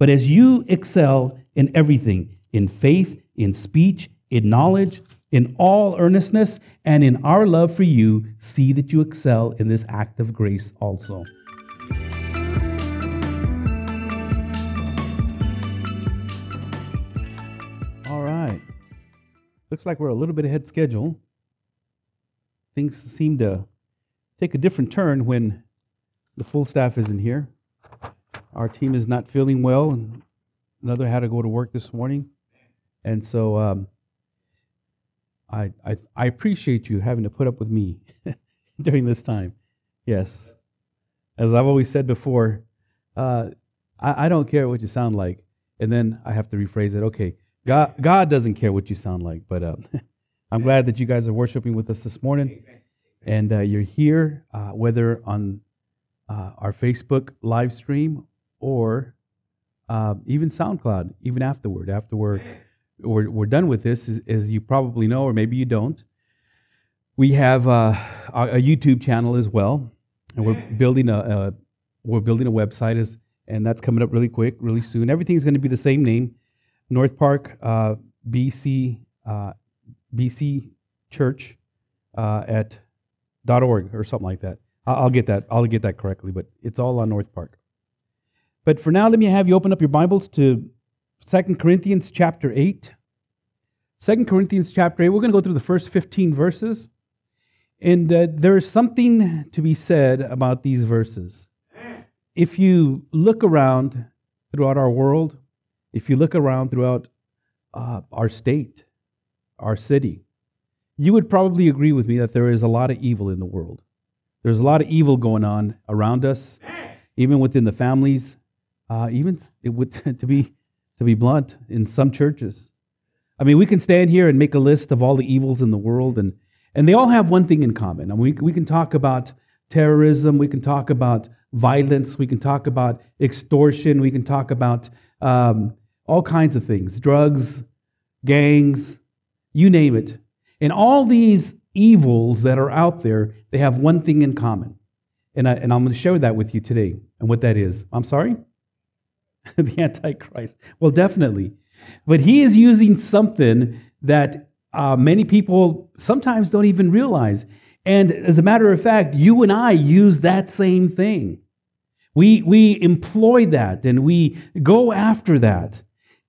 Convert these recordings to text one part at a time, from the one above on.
but as you excel in everything, in faith, in speech, in knowledge, in all earnestness, and in our love for you, see that you excel in this act of grace also. All right. Looks like we're a little bit ahead schedule. Things seem to take a different turn when the full staff isn't here. Our team is not feeling well, and another had to go to work this morning. And so um, I, I, I appreciate you having to put up with me during this time. Yes. As I've always said before, uh, I, I don't care what you sound like. And then I have to rephrase it. Okay, God, God doesn't care what you sound like, but uh, I'm glad that you guys are worshiping with us this morning. And uh, you're here, uh, whether on uh, our Facebook live stream or uh, even SoundCloud, even afterward, after we're we're, we're done with this, as, as, you probably know, or maybe you don't, we have uh, a, YouTube channel as well, and we're building a, a we're building a website, as, and that's coming up really quick, really soon. Everything's going to be the same name, North Park uh, BC uh, BC Church uh, at .org or something like that. I'll get that. I'll get that correctly, but it's all on North Park. But for now, let me have you open up your Bibles to Second Corinthians chapter 8. 2 Corinthians chapter 8, we're going to go through the first 15 verses. And uh, there's something to be said about these verses. If you look around throughout our world, if you look around throughout uh, our state, our city, you would probably agree with me that there is a lot of evil in the world. There's a lot of evil going on around us, even within the families, uh, even would, to be to be blunt, in some churches. I mean, we can stand here and make a list of all the evils in the world, and, and they all have one thing in common. I mean, we, we can talk about terrorism, we can talk about violence, we can talk about extortion, we can talk about um, all kinds of things drugs, gangs, you name it. And all these evils that are out there, they have one thing in common. And, I, and I'm going to share that with you today and what that is. I'm sorry? the Antichrist. Well, definitely. But he is using something that uh, many people sometimes don't even realize. And as a matter of fact, you and I use that same thing. We, we employ that and we go after that.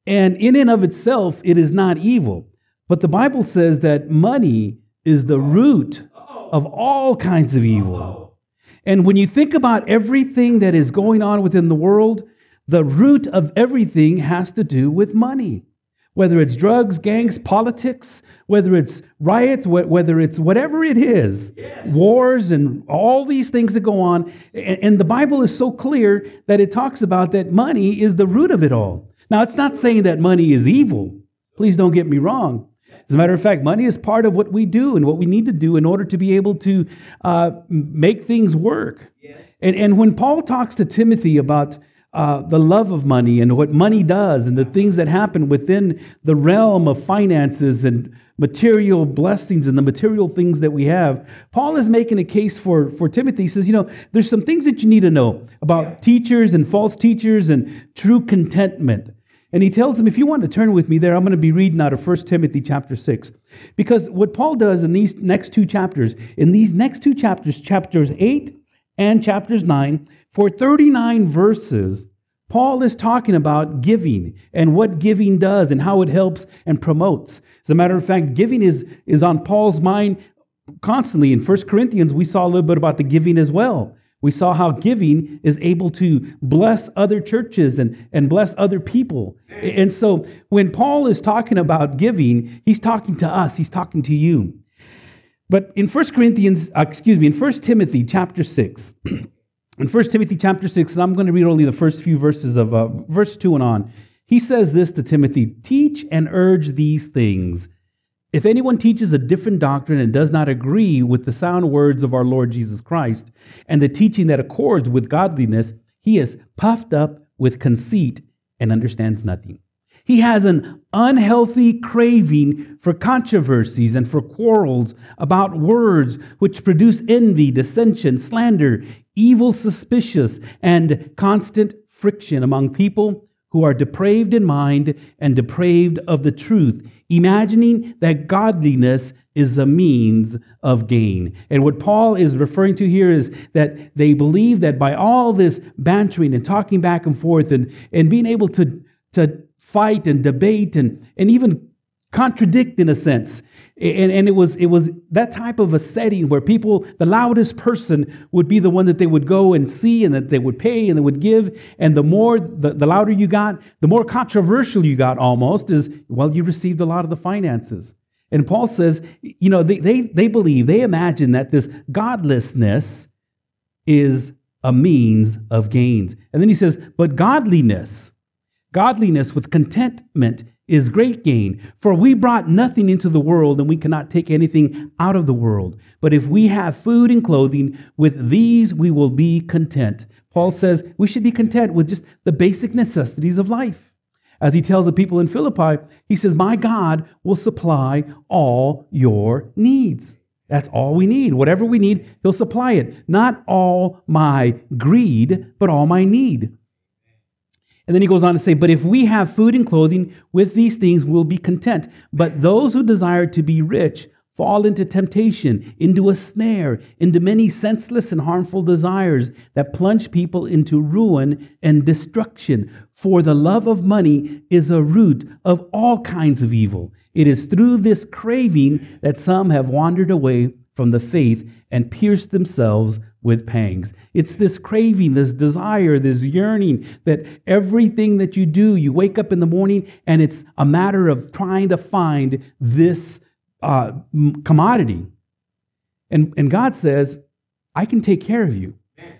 And in and of itself, it is not evil. But the Bible says that money is the root of all kinds of evil. And when you think about everything that is going on within the world, the root of everything has to do with money. Whether it's drugs, gangs, politics, whether it's riots, whether it's whatever it is, yes. wars and all these things that go on. And the Bible is so clear that it talks about that money is the root of it all. Now, it's not saying that money is evil. Please don't get me wrong. As a matter of fact, money is part of what we do and what we need to do in order to be able to uh, make things work. And, and when Paul talks to Timothy about uh, the love of money and what money does and the things that happen within the realm of finances and material blessings and the material things that we have. Paul is making a case for, for Timothy. He says, you know, there's some things that you need to know about yeah. teachers and false teachers and true contentment. And he tells him, if you want to turn with me there, I'm going to be reading out of 1 Timothy chapter 6. Because what Paul does in these next two chapters, in these next two chapters, chapters 8 and chapters 9, for 39 verses, Paul is talking about giving and what giving does and how it helps and promotes. As a matter of fact, giving is, is on Paul's mind constantly. In 1 Corinthians, we saw a little bit about the giving as well. We saw how giving is able to bless other churches and, and bless other people. And so when Paul is talking about giving, he's talking to us, he's talking to you. But in 1 Corinthians, uh, excuse me, in 1 Timothy chapter 6, in 1 Timothy chapter 6, and I'm going to read only the first few verses of uh, verse 2 and on, he says this to Timothy Teach and urge these things. If anyone teaches a different doctrine and does not agree with the sound words of our Lord Jesus Christ and the teaching that accords with godliness, he is puffed up with conceit and understands nothing. He has an unhealthy craving for controversies and for quarrels about words which produce envy, dissension, slander, evil suspicious, and constant friction among people who are depraved in mind and depraved of the truth, imagining that godliness is a means of gain. And what Paul is referring to here is that they believe that by all this bantering and talking back and forth and, and being able to, to fight and debate and, and even contradict in a sense, and, and it was it was that type of a setting where people the loudest person would be the one that they would go and see and that they would pay and they would give. And the more the, the louder you got the more controversial you got almost is well you received a lot of the finances. And paul says you know they, they, they believe they imagine that this godlessness is a means of gains. And then he says but godliness godliness with contentment is great gain. For we brought nothing into the world, and we cannot take anything out of the world. But if we have food and clothing, with these we will be content. Paul says we should be content with just the basic necessities of life. As he tells the people in Philippi, he says, My God will supply all your needs. That's all we need. Whatever we need, he'll supply it. Not all my greed, but all my need. And then he goes on to say, But if we have food and clothing, with these things we'll be content. But those who desire to be rich fall into temptation, into a snare, into many senseless and harmful desires that plunge people into ruin and destruction. For the love of money is a root of all kinds of evil. It is through this craving that some have wandered away from the faith and pierced themselves with pangs. It's this craving, this desire, this yearning that everything that you do, you wake up in the morning and it's a matter of trying to find this uh, commodity. And, and God says, I can take care of you.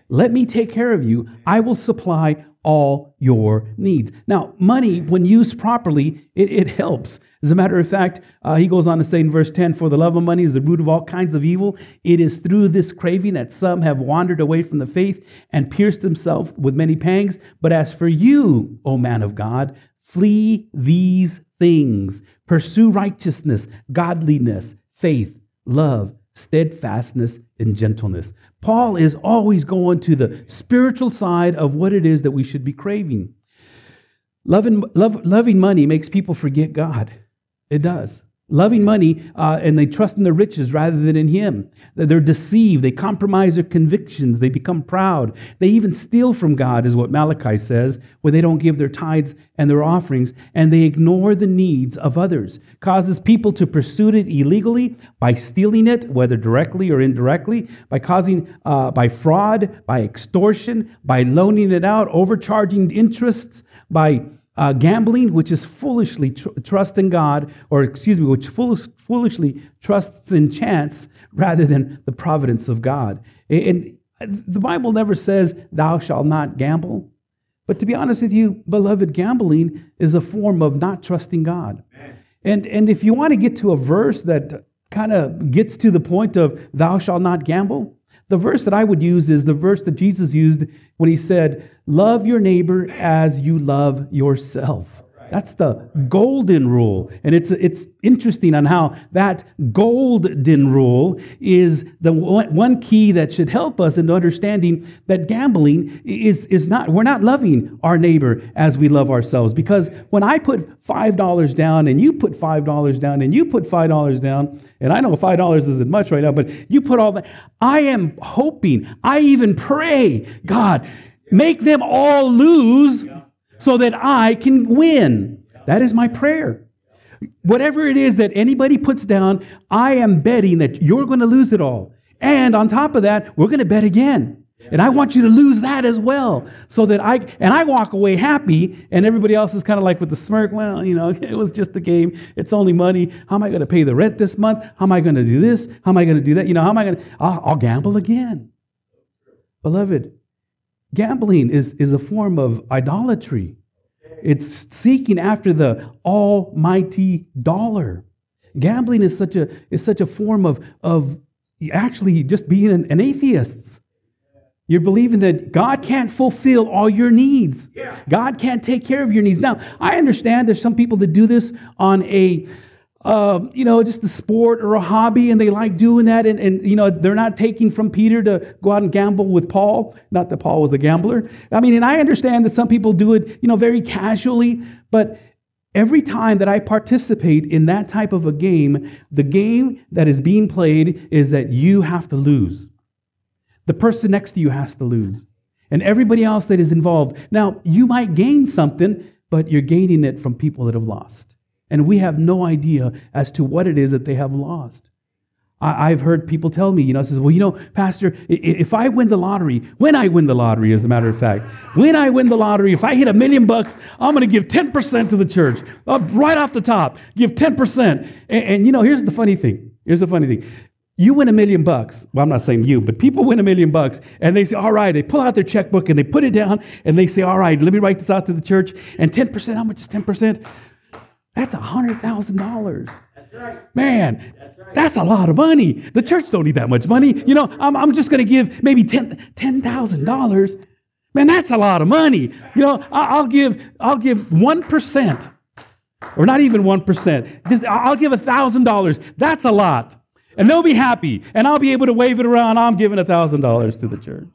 Let me take care of you. I will supply all your needs. Now, money, when used properly, it, it helps. As a matter of fact, uh, he goes on to say in verse 10 For the love of money is the root of all kinds of evil. It is through this craving that some have wandered away from the faith and pierced themselves with many pangs. But as for you, O man of God, flee these things. Pursue righteousness, godliness, faith, love, steadfastness, and gentleness. Paul is always going to the spiritual side of what it is that we should be craving. Loving, love, loving money makes people forget God. It does. Loving money, uh, and they trust in their riches rather than in Him. They're deceived. They compromise their convictions. They become proud. They even steal from God, is what Malachi says, where they don't give their tithes and their offerings, and they ignore the needs of others. Causes people to pursue it illegally by stealing it, whether directly or indirectly, by causing, uh, by fraud, by extortion, by loaning it out, overcharging interests, by uh, gambling, which is foolishly tr- trust in God, or excuse me, which foolish, foolishly trusts in chance rather than the providence of God. And the Bible never says, Thou shalt not gamble. But to be honest with you, beloved, gambling is a form of not trusting God. And, and if you want to get to a verse that kind of gets to the point of, Thou shalt not gamble, the verse that I would use is the verse that Jesus used when he said, Love your neighbor as you love yourself. That's the golden rule. And it's, it's interesting on how that golden rule is the one key that should help us in understanding that gambling is, is not, we're not loving our neighbor as we love ourselves. Because when I put $5 down and you put $5 down and you put $5 down, and I know $5 isn't much right now, but you put all that, I am hoping, I even pray, God, make them all lose so that I can win. That is my prayer. Whatever it is that anybody puts down, I am betting that you're going to lose it all. And on top of that, we're going to bet again. And I want you to lose that as well. So that I, and I walk away happy, and everybody else is kind of like with the smirk, well, you know, it was just a game. It's only money. How am I going to pay the rent this month? How am I going to do this? How am I going to do that? You know, how am I going to, I'll, I'll gamble again. Beloved, Gambling is, is a form of idolatry. It's seeking after the almighty dollar. Gambling is such a, is such a form of, of actually just being an, an atheist. You're believing that God can't fulfill all your needs. God can't take care of your needs. Now, I understand there's some people that do this on a uh, you know, just a sport or a hobby, and they like doing that. And, and, you know, they're not taking from Peter to go out and gamble with Paul. Not that Paul was a gambler. I mean, and I understand that some people do it, you know, very casually, but every time that I participate in that type of a game, the game that is being played is that you have to lose. The person next to you has to lose. And everybody else that is involved. Now, you might gain something, but you're gaining it from people that have lost. And we have no idea as to what it is that they have lost. I, have heard people tell me, you know, says, well, you know, Pastor, if I win the lottery, when I win the lottery, as a matter of fact, when I win the lottery, if I hit a million bucks, I'm going to give 10% to the church. Uh, right off the top, give 10%. And, and, you know, here's the funny thing. Here's the funny thing. You win a million bucks. Well, I'm not saying you, but people win a million bucks and they say, all right, they pull out their checkbook and they put it down and they say, all right, let me write this out to the church. And 10%, how much is 10%? That's $100,000. That's right. Man, that's, right. that's a lot of money. The church don't need that much money. You know, I'm, I'm just going to give maybe $10,000. $10, Man, that's a lot of money. You know, I'll give, I'll give 1%, or not even 1%. Just, I'll give $1,000. That's a lot. And they'll be happy. And I'll be able to wave it around. I'm giving $1,000 to the church.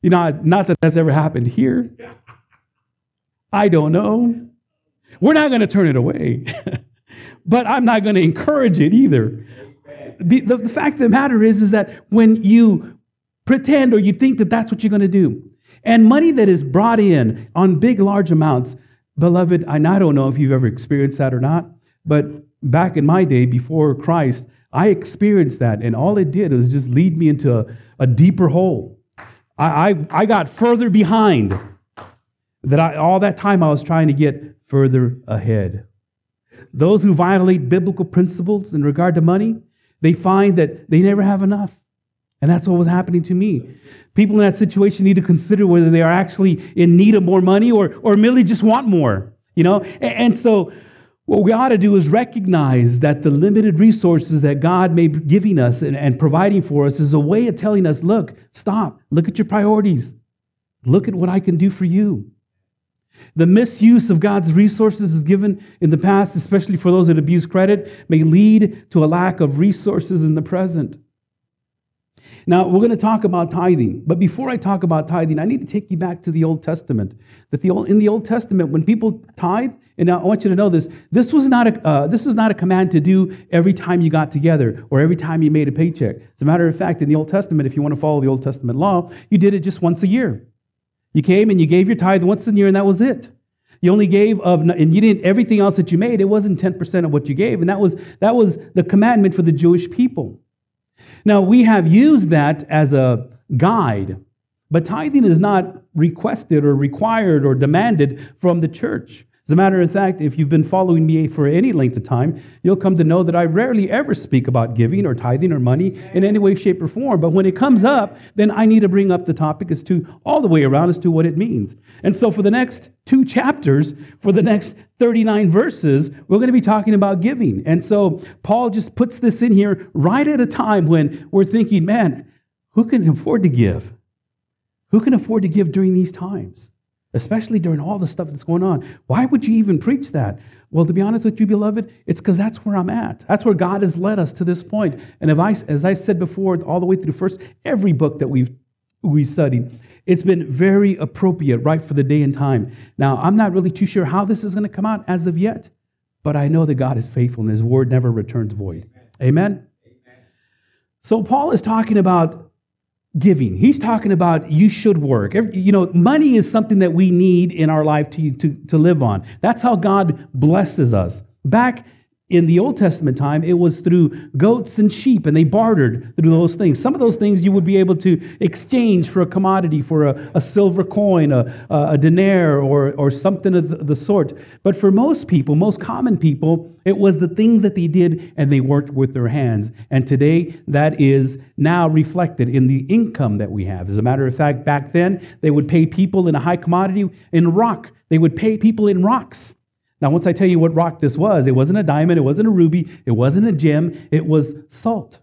You know, not that that's ever happened here. I don't know. We're not going to turn it away, but I'm not going to encourage it either. The, the, the, fact of the matter is, is that when you pretend or you think that that's what you're going to do, and money that is brought in on big, large amounts, beloved, I, I don't know if you've ever experienced that or not, but back in my day before Christ, I experienced that, and all it did was just lead me into a, a deeper hole. I, I, I got further behind that I, all that time I was trying to get further ahead. Those who violate biblical principles in regard to money, they find that they never have enough. And that's what was happening to me. People in that situation need to consider whether they are actually in need of more money or, or merely just want more. You know? And, and so what we ought to do is recognize that the limited resources that God may be giving us and, and providing for us is a way of telling us, look, stop, look at your priorities. Look at what I can do for you. The misuse of God's resources is given in the past, especially for those that abuse credit, may lead to a lack of resources in the present. Now, we're going to talk about tithing, but before I talk about tithing, I need to take you back to the Old Testament. That the in the Old Testament, when people tithe, and I want you to know this, this was, not a, uh, this was not a command to do every time you got together or every time you made a paycheck. As a matter of fact, in the Old Testament, if you want to follow the Old Testament law, you did it just once a year. You came and you gave your tithe once a year, and that was it. You only gave of, and you didn't everything else that you made. It wasn't ten percent of what you gave, and that was that was the commandment for the Jewish people. Now we have used that as a guide, but tithing is not requested or required or demanded from the church. As a matter of fact, if you've been following me for any length of time, you'll come to know that I rarely ever speak about giving or tithing or money in any way, shape, or form. But when it comes up, then I need to bring up the topic as to all the way around as to what it means. And so for the next two chapters, for the next 39 verses, we're going to be talking about giving. And so Paul just puts this in here right at a time when we're thinking, man, who can afford to give? Who can afford to give during these times? Especially during all the stuff that's going on. Why would you even preach that? Well, to be honest with you, beloved, it's because that's where I'm at. That's where God has led us to this point. And if I, as I said before, all the way through first every book that we've we studied, it's been very appropriate, right, for the day and time. Now, I'm not really too sure how this is going to come out as of yet, but I know that God is faithful and His word never returns void. Amen. Amen. So Paul is talking about giving. He's talking about you should work. You know, money is something that we need in our life to, to, to live on. That's how God blesses us. Back in the Old Testament time, it was through goats and sheep, and they bartered through those things. Some of those things you would be able to exchange for a commodity, for a, a silver coin, a, a or, or something of the sort. But for most people, most common people, it was the things that they did and they worked with their hands. And today, that is now reflected in the income that we have. As a matter of fact, back then, they would pay people in a high commodity in rock. They would pay people in rocks. Now, once I tell you what rock this was, it wasn't a diamond, it wasn't a ruby, it wasn't a gem, it was salt.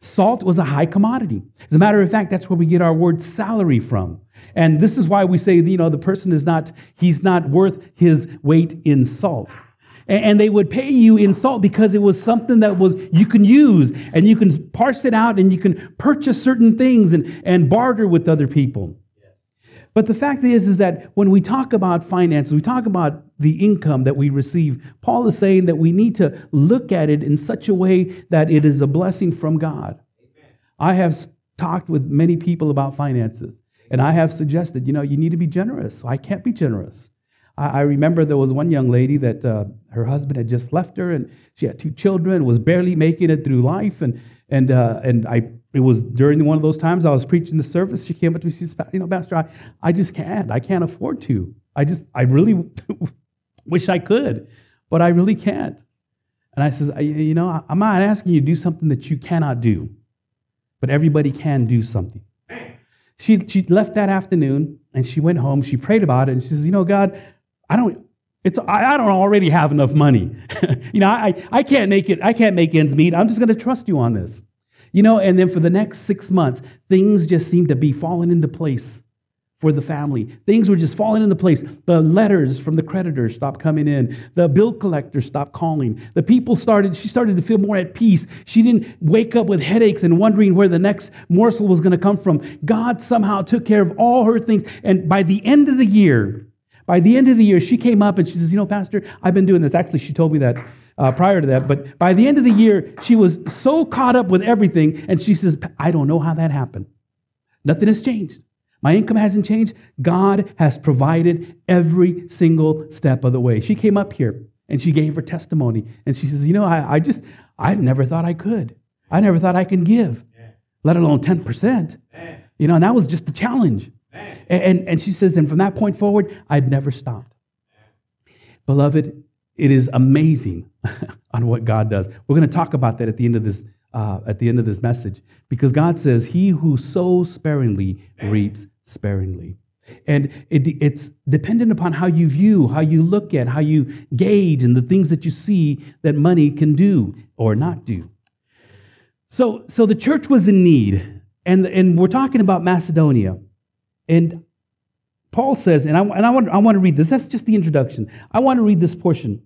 Salt was a high commodity. As a matter of fact, that's where we get our word salary from. And this is why we say, you know, the person is not, he's not worth his weight in salt. And, and they would pay you in salt because it was something that was you can use and you can parse it out and you can purchase certain things and, and barter with other people. But the fact is, is that when we talk about finances, we talk about the income that we receive. Paul is saying that we need to look at it in such a way that it is a blessing from God. I have talked with many people about finances, and I have suggested, you know, you need to be generous. I can't be generous. I, I remember there was one young lady that uh, her husband had just left her, and she had two children, was barely making it through life, and and uh, and I it was during one of those times I was preaching the service. She came up to me. She said, "You know, Pastor, I, I just can't. I can't afford to. I just, I really wish I could, but I really can't." And I says, "You know, I'm not asking you to do something that you cannot do, but everybody can do something." She she left that afternoon and she went home. She prayed about it and she says, "You know, God, I don't." It's, I, I don't already have enough money. you know, I, I can't make it, I can't make ends meet. I'm just going to trust you on this. You know, and then for the next six months, things just seemed to be falling into place for the family. Things were just falling into place. The letters from the creditors stopped coming in. The bill collector stopped calling. The people started, she started to feel more at peace. She didn't wake up with headaches and wondering where the next morsel was going to come from. God somehow took care of all her things. And by the end of the year, by the end of the year, she came up and she says, You know, Pastor, I've been doing this. Actually, she told me that uh, prior to that. But by the end of the year, she was so caught up with everything, and she says, I don't know how that happened. Nothing has changed. My income hasn't changed. God has provided every single step of the way. She came up here and she gave her testimony, and she says, You know, I, I just, I never thought I could. I never thought I could give, let alone 10%. You know, and that was just the challenge. And, and she says, and from that point forward, I'd never stopped. Beloved, it is amazing on what God does. We're going to talk about that at the end of this uh, at the end of this message because God says, "He who sows sparingly reaps sparingly." And it, it's dependent upon how you view, how you look at, how you gauge, and the things that you see that money can do or not do. So, so the church was in need, and, and we're talking about Macedonia. And Paul says, and I, and I, want, I want to read this. That's just the introduction. I want to read this portion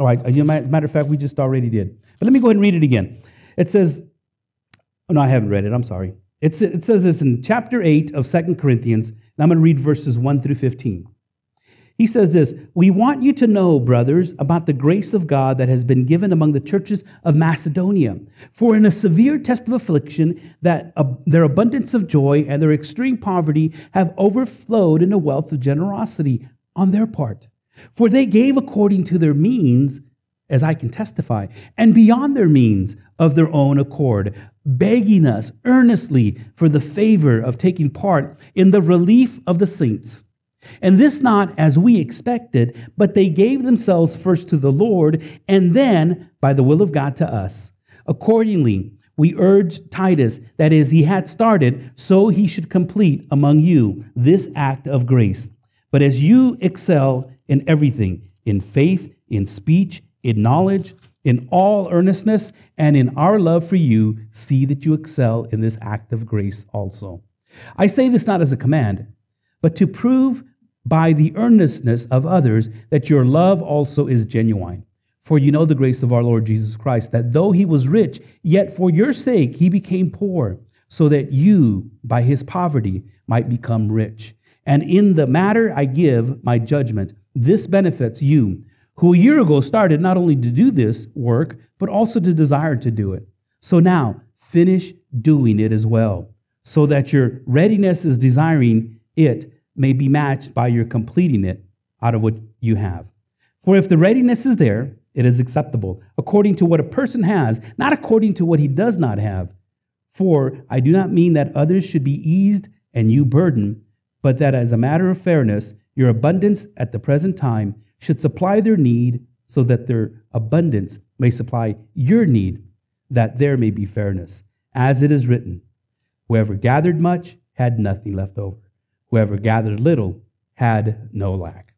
all right, as a matter of fact, we just already did. But let me go ahead and read it again. It says, oh, no, I haven't read it. I'm sorry. It's, it says this in chapter 8 of Second Corinthians, and I'm going to read verses 1 through 15. He says this We want you to know, brothers, about the grace of God that has been given among the churches of Macedonia. For in a severe test of affliction, that their abundance of joy and their extreme poverty have overflowed in a wealth of generosity on their part. For they gave according to their means, as I can testify, and beyond their means of their own accord, begging us earnestly for the favor of taking part in the relief of the saints. And this not as we expected, but they gave themselves first to the Lord, and then, by the will of God, to us. Accordingly, we urged Titus that as he had started, so he should complete among you this act of grace. But as you excel in everything in faith, in speech, in knowledge, in all earnestness, and in our love for you, see that you excel in this act of grace also. I say this not as a command, but to prove by the earnestness of others that your love also is genuine. For you know the grace of our Lord Jesus Christ, that though he was rich, yet for your sake he became poor, so that you, by his poverty, might become rich. And in the matter I give my judgment. This benefits you, who a year ago started not only to do this work, but also to desire to do it. So now, finish doing it as well, so that your readiness is desiring it may be matched by your completing it out of what you have. For if the readiness is there, it is acceptable, according to what a person has, not according to what he does not have. For I do not mean that others should be eased and you burdened, but that as a matter of fairness, your abundance at the present time should supply their need so that their abundance may supply your need, that there may be fairness. As it is written, whoever gathered much had nothing left over. Whoever gathered little had no lack.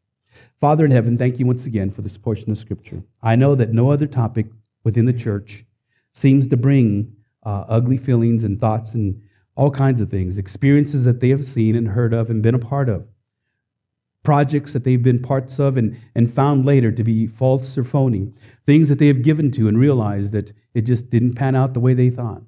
Father in heaven, thank you once again for this portion of Scripture. I know that no other topic within the church seems to bring uh, ugly feelings and thoughts and all kinds of things, experiences that they have seen and heard of and been a part of. Projects that they've been parts of and, and found later to be false or phony, things that they have given to and realized that it just didn't pan out the way they thought.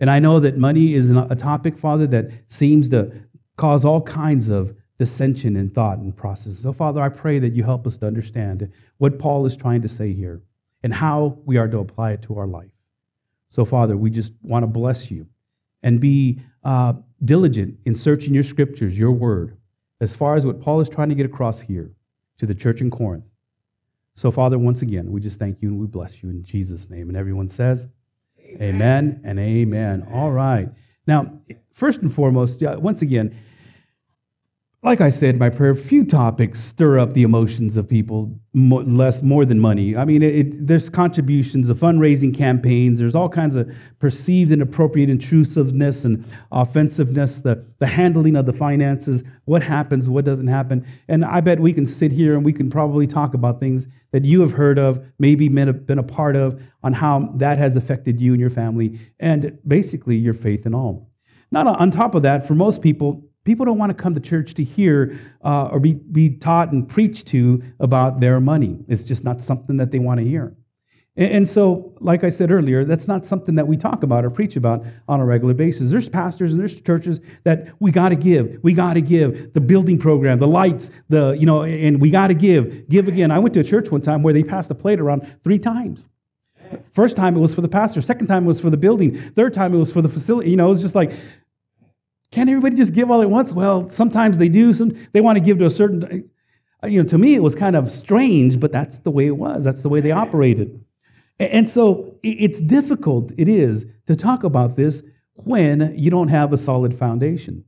And I know that money is a topic, Father, that seems to cause all kinds of dissension in thought and process. So, Father, I pray that you help us to understand what Paul is trying to say here and how we are to apply it to our life. So, Father, we just want to bless you and be uh, diligent in searching your scriptures, your word, as far as what Paul is trying to get across here to the church in Corinth. So, Father, once again, we just thank you and we bless you in Jesus' name. And everyone says, Amen, amen and amen. All right. Now, first and foremost, once again, like I said, my prayer, few topics stir up the emotions of people more, less more than money. I mean, it, it, there's contributions, of fundraising campaigns. There's all kinds of perceived inappropriate intrusiveness and offensiveness. The the handling of the finances, what happens, what doesn't happen, and I bet we can sit here and we can probably talk about things that you have heard of, maybe been a, been a part of, on how that has affected you and your family, and basically your faith and all. Not on top of that, for most people, People don't want to come to church to hear uh, or be, be taught and preached to about their money. It's just not something that they want to hear. And, and so, like I said earlier, that's not something that we talk about or preach about on a regular basis. There's pastors and there's churches that we got to give. We got to give the building program, the lights, the, you know, and we got to give, give again. I went to a church one time where they passed the plate around three times. First time it was for the pastor. Second time it was for the building. Third time it was for the facility. You know, it was just like can't everybody just give all at once? Well, sometimes they do. Some they want to give to a certain. Uh, you know, to me it was kind of strange, but that's the way it was. That's the way they operated. And so it's difficult. It is to talk about this when you don't have a solid foundation.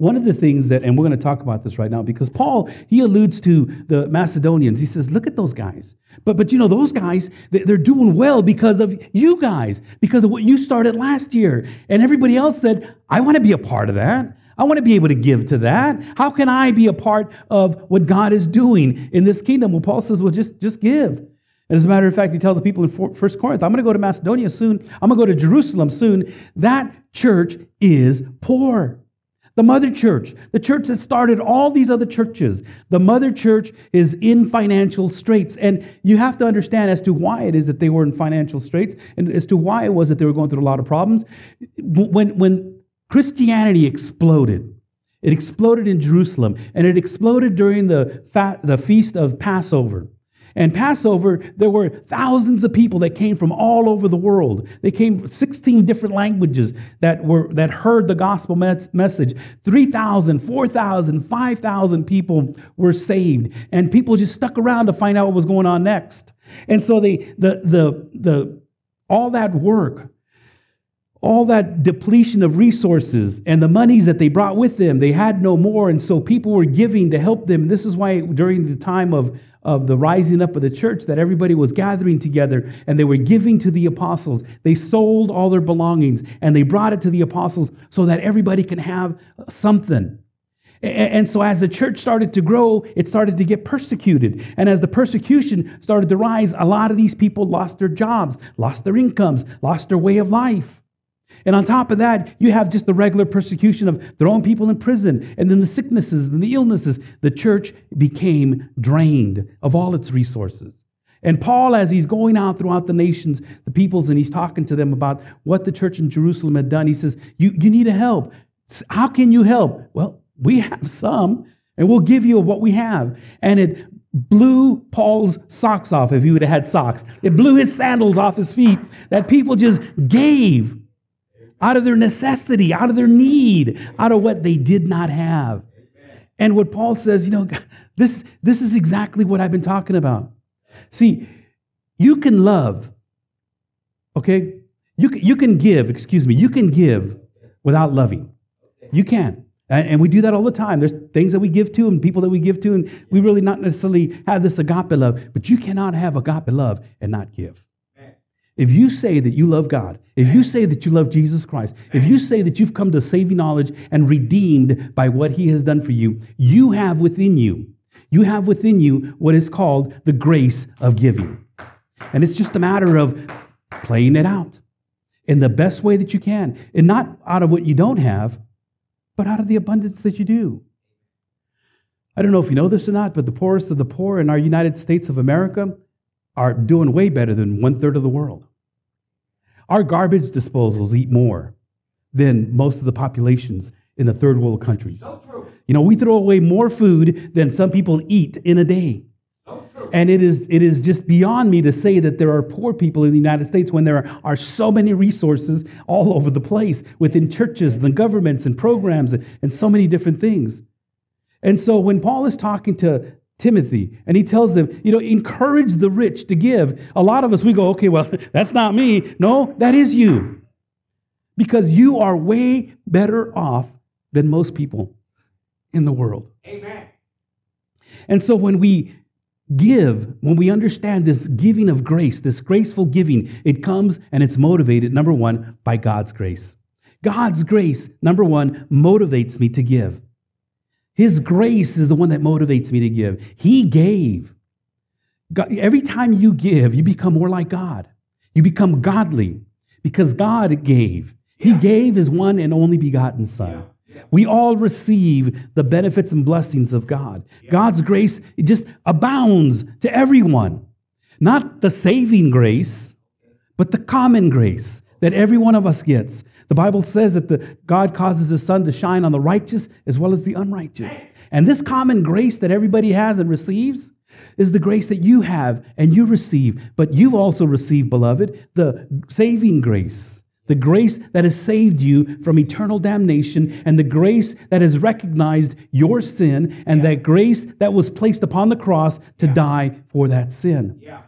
One of the things that, and we're going to talk about this right now, because Paul, he alludes to the Macedonians. He says, look at those guys. But, but you know, those guys, they're doing well because of you guys, because of what you started last year. And everybody else said, I want to be a part of that. I want to be able to give to that. How can I be a part of what God is doing in this kingdom? Well, Paul says, well, just, just give. And as a matter of fact, he tells the people in First Corinth, I'm going to go to Macedonia soon. I'm going to go to Jerusalem soon. That church is poor. The mother church, the church that started all these other churches, the mother church is in financial straits. And you have to understand as to why it is that they were in financial straits and as to why it was that they were going through a lot of problems. When, when Christianity exploded, it exploded in Jerusalem and it exploded during the, fa- the feast of Passover. And Passover, there were thousands of people that came from all over the world. They came from 16 different languages that were that heard the gospel message. 3,000, 4,000, 5,000 people were saved. And people just stuck around to find out what was going on next. And so they the the the all that work all that depletion of resources and the monies that they brought with them, they had no more. And so people were giving to help them. This is why during the time of, of the rising up of the church, that everybody was gathering together and they were giving to the apostles. They sold all their belongings and they brought it to the apostles so that everybody can have something. And so, as the church started to grow, it started to get persecuted. And as the persecution started to rise, a lot of these people lost their jobs, lost their incomes, lost their way of life. And on top of that, you have just the regular persecution of throwing people in prison, and then the sicknesses and the illnesses. The church became drained of all its resources. And Paul, as he's going out throughout the nations, the peoples, and he's talking to them about what the church in Jerusalem had done, he says, You, you need a help. How can you help? Well, we have some, and we'll give you what we have. And it blew Paul's socks off if he would have had socks. It blew his sandals off his feet that people just gave out of their necessity, out of their need, out of what they did not have. And what Paul says, you know, this, this is exactly what I've been talking about. See, you can love, okay? You can, you can give, excuse me, you can give without loving. You can. And, and we do that all the time. There's things that we give to and people that we give to, and we really not necessarily have this agape love, but you cannot have agape love and not give. If you say that you love God, if you say that you love Jesus Christ, if you say that you've come to saving knowledge and redeemed by what he has done for you, you have within you, you have within you what is called the grace of giving. And it's just a matter of playing it out in the best way that you can. And not out of what you don't have, but out of the abundance that you do. I don't know if you know this or not, but the poorest of the poor in our United States of America are doing way better than one third of the world. Our garbage disposals eat more than most of the populations in the third world countries. You know, we throw away more food than some people eat in a day. And it is, it is just beyond me to say that there are poor people in the United States when there are so many resources all over the place within churches and governments and programs and, and so many different things. And so when Paul is talking to Timothy and he tells them, you know, encourage the rich to give, a lot of us, we go, okay, well, that's not me. No, that is you. Because you are way better off than most people in the world. Amen. And so when we give, when we understand this giving of grace, this graceful giving, it comes and it's motivated, number one, by God's grace. God's grace, number one, motivates me to give. His grace is the one that motivates me to give. He gave. God, every time you give, you become more like God. You become godly because God gave. He gave his one and only begotten Son. We all receive the benefits and blessings of God. God's grace just abounds to everyone. Not the saving grace, but the common grace that every one of us gets. The Bible says that the, God causes the sun to shine on the righteous as well as the unrighteous. And this common grace that everybody has and receives is the grace that you have and you receive. But you've also received, beloved, the saving grace the grace that has saved you from eternal damnation, and the grace that has recognized your sin, and yeah. that grace that was placed upon the cross to yeah. die for that sin. Yeah.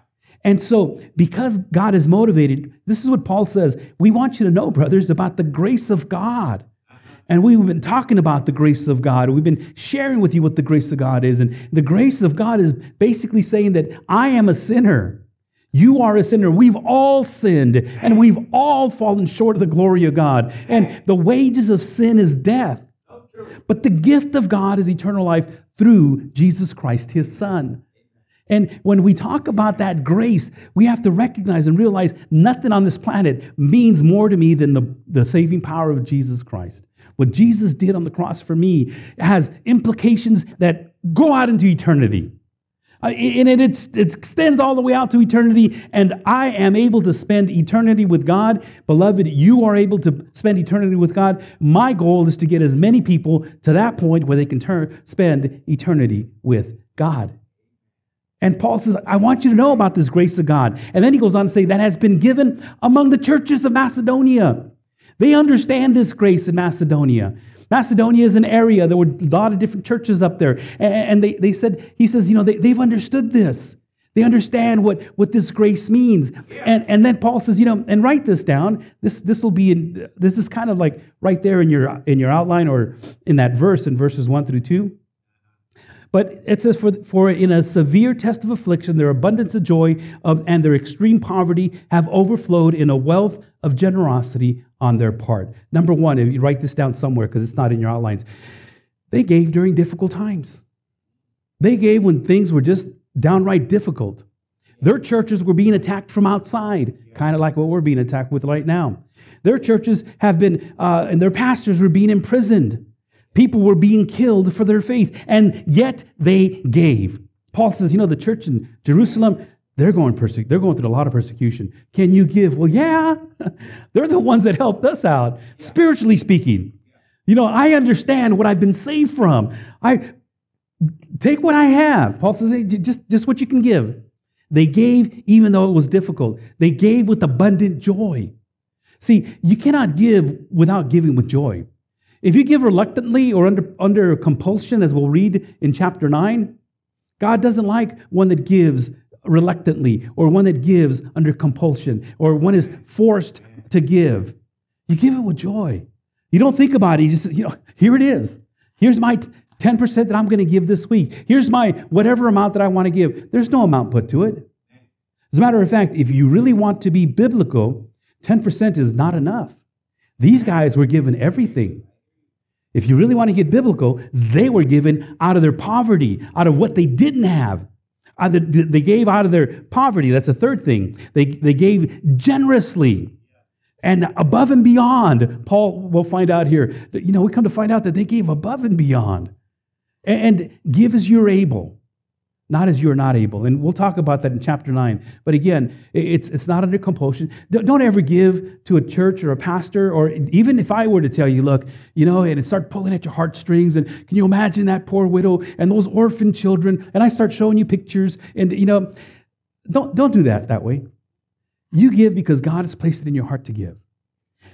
And so, because God is motivated, this is what Paul says we want you to know, brothers, about the grace of God. And we've been talking about the grace of God. We've been sharing with you what the grace of God is. And the grace of God is basically saying that I am a sinner. You are a sinner. We've all sinned and we've all fallen short of the glory of God. And the wages of sin is death. But the gift of God is eternal life through Jesus Christ, his Son. And when we talk about that grace, we have to recognize and realize nothing on this planet means more to me than the, the saving power of Jesus Christ. What Jesus did on the cross for me has implications that go out into eternity. Uh, and it, it extends all the way out to eternity. And I am able to spend eternity with God. Beloved, you are able to spend eternity with God. My goal is to get as many people to that point where they can turn, spend eternity with God. And Paul says, I want you to know about this grace of God. And then he goes on to say, that has been given among the churches of Macedonia. They understand this grace in Macedonia. Macedonia is an area. There were a lot of different churches up there. And they, they said, he says, you know, they, they've understood this. They understand what, what this grace means. Yeah. And, and then Paul says, you know, and write this down. This, this will be in, this is kind of like right there in your, in your outline or in that verse in verses one through two. But it says, for, for in a severe test of affliction, their abundance of joy of, and their extreme poverty have overflowed in a wealth of generosity on their part. Number one, if you write this down somewhere because it's not in your outlines, they gave during difficult times. They gave when things were just downright difficult. Their churches were being attacked from outside, kind of like what we're being attacked with right now. Their churches have been, uh, and their pastors were being imprisoned. People were being killed for their faith, and yet they gave. Paul says, you know, the church in Jerusalem, they're going, perse- they're going through a lot of persecution. Can you give? Well, yeah. they're the ones that helped us out, spiritually speaking. You know, I understand what I've been saved from. I take what I have. Paul says, hey, just, just what you can give. They gave even though it was difficult. They gave with abundant joy. See, you cannot give without giving with joy. If you give reluctantly or under, under compulsion, as we'll read in chapter 9, God doesn't like one that gives reluctantly or one that gives under compulsion or one is forced to give. You give it with joy. You don't think about it. You just, you know, here it is. Here's my 10% that I'm going to give this week. Here's my whatever amount that I want to give. There's no amount put to it. As a matter of fact, if you really want to be biblical, 10% is not enough. These guys were given everything. If you really want to get biblical, they were given out of their poverty, out of what they didn't have. They gave out of their poverty. That's the third thing. They, they gave generously and above and beyond. Paul will find out here. You know, we come to find out that they gave above and beyond. And give as you're able, not as you're not able. And we'll talk about that in chapter 9. But again, it's, it's not under compulsion. Don't ever give to a church or a pastor, or even if I were to tell you, look, you know, and start pulling at your heartstrings, and can you imagine that poor widow and those orphan children? And I start showing you pictures, and, you know, don't, don't do that that way. You give because God has placed it in your heart to give.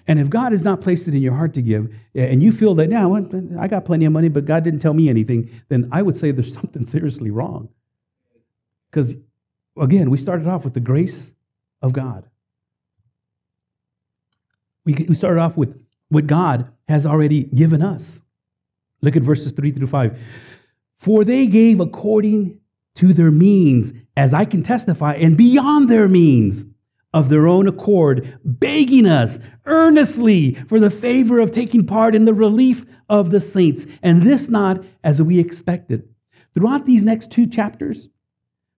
And if God has not placed it in your heart to give, and you feel that, now yeah, I got plenty of money, but God didn't tell me anything, then I would say there's something seriously wrong. Because, again, we started off with the grace of God. We, we started off with what God has already given us. Look at verses 3 through 5. For they gave according to their means, as I can testify, and beyond their means of their own accord, begging us earnestly for the favor of taking part in the relief of the saints, and this not as we expected. Throughout these next two chapters,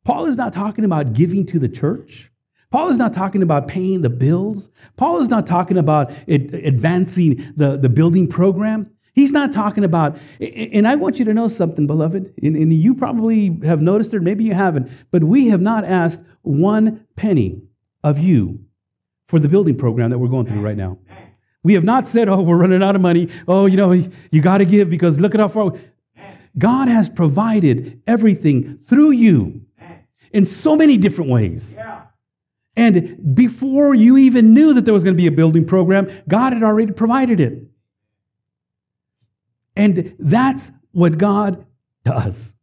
Paul is not talking about giving to the church. Paul is not talking about paying the bills. Paul is not talking about advancing the, the building program. He's not talking about, and I want you to know something, beloved, and, and you probably have noticed it, maybe you haven't, but we have not asked one penny of you for the building program that we're going through right now. We have not said, oh, we're running out of money. Oh, you know, you got to give because look at how far. God has provided everything through you in so many different ways. And before you even knew that there was going to be a building program, God had already provided it. And that's what God does.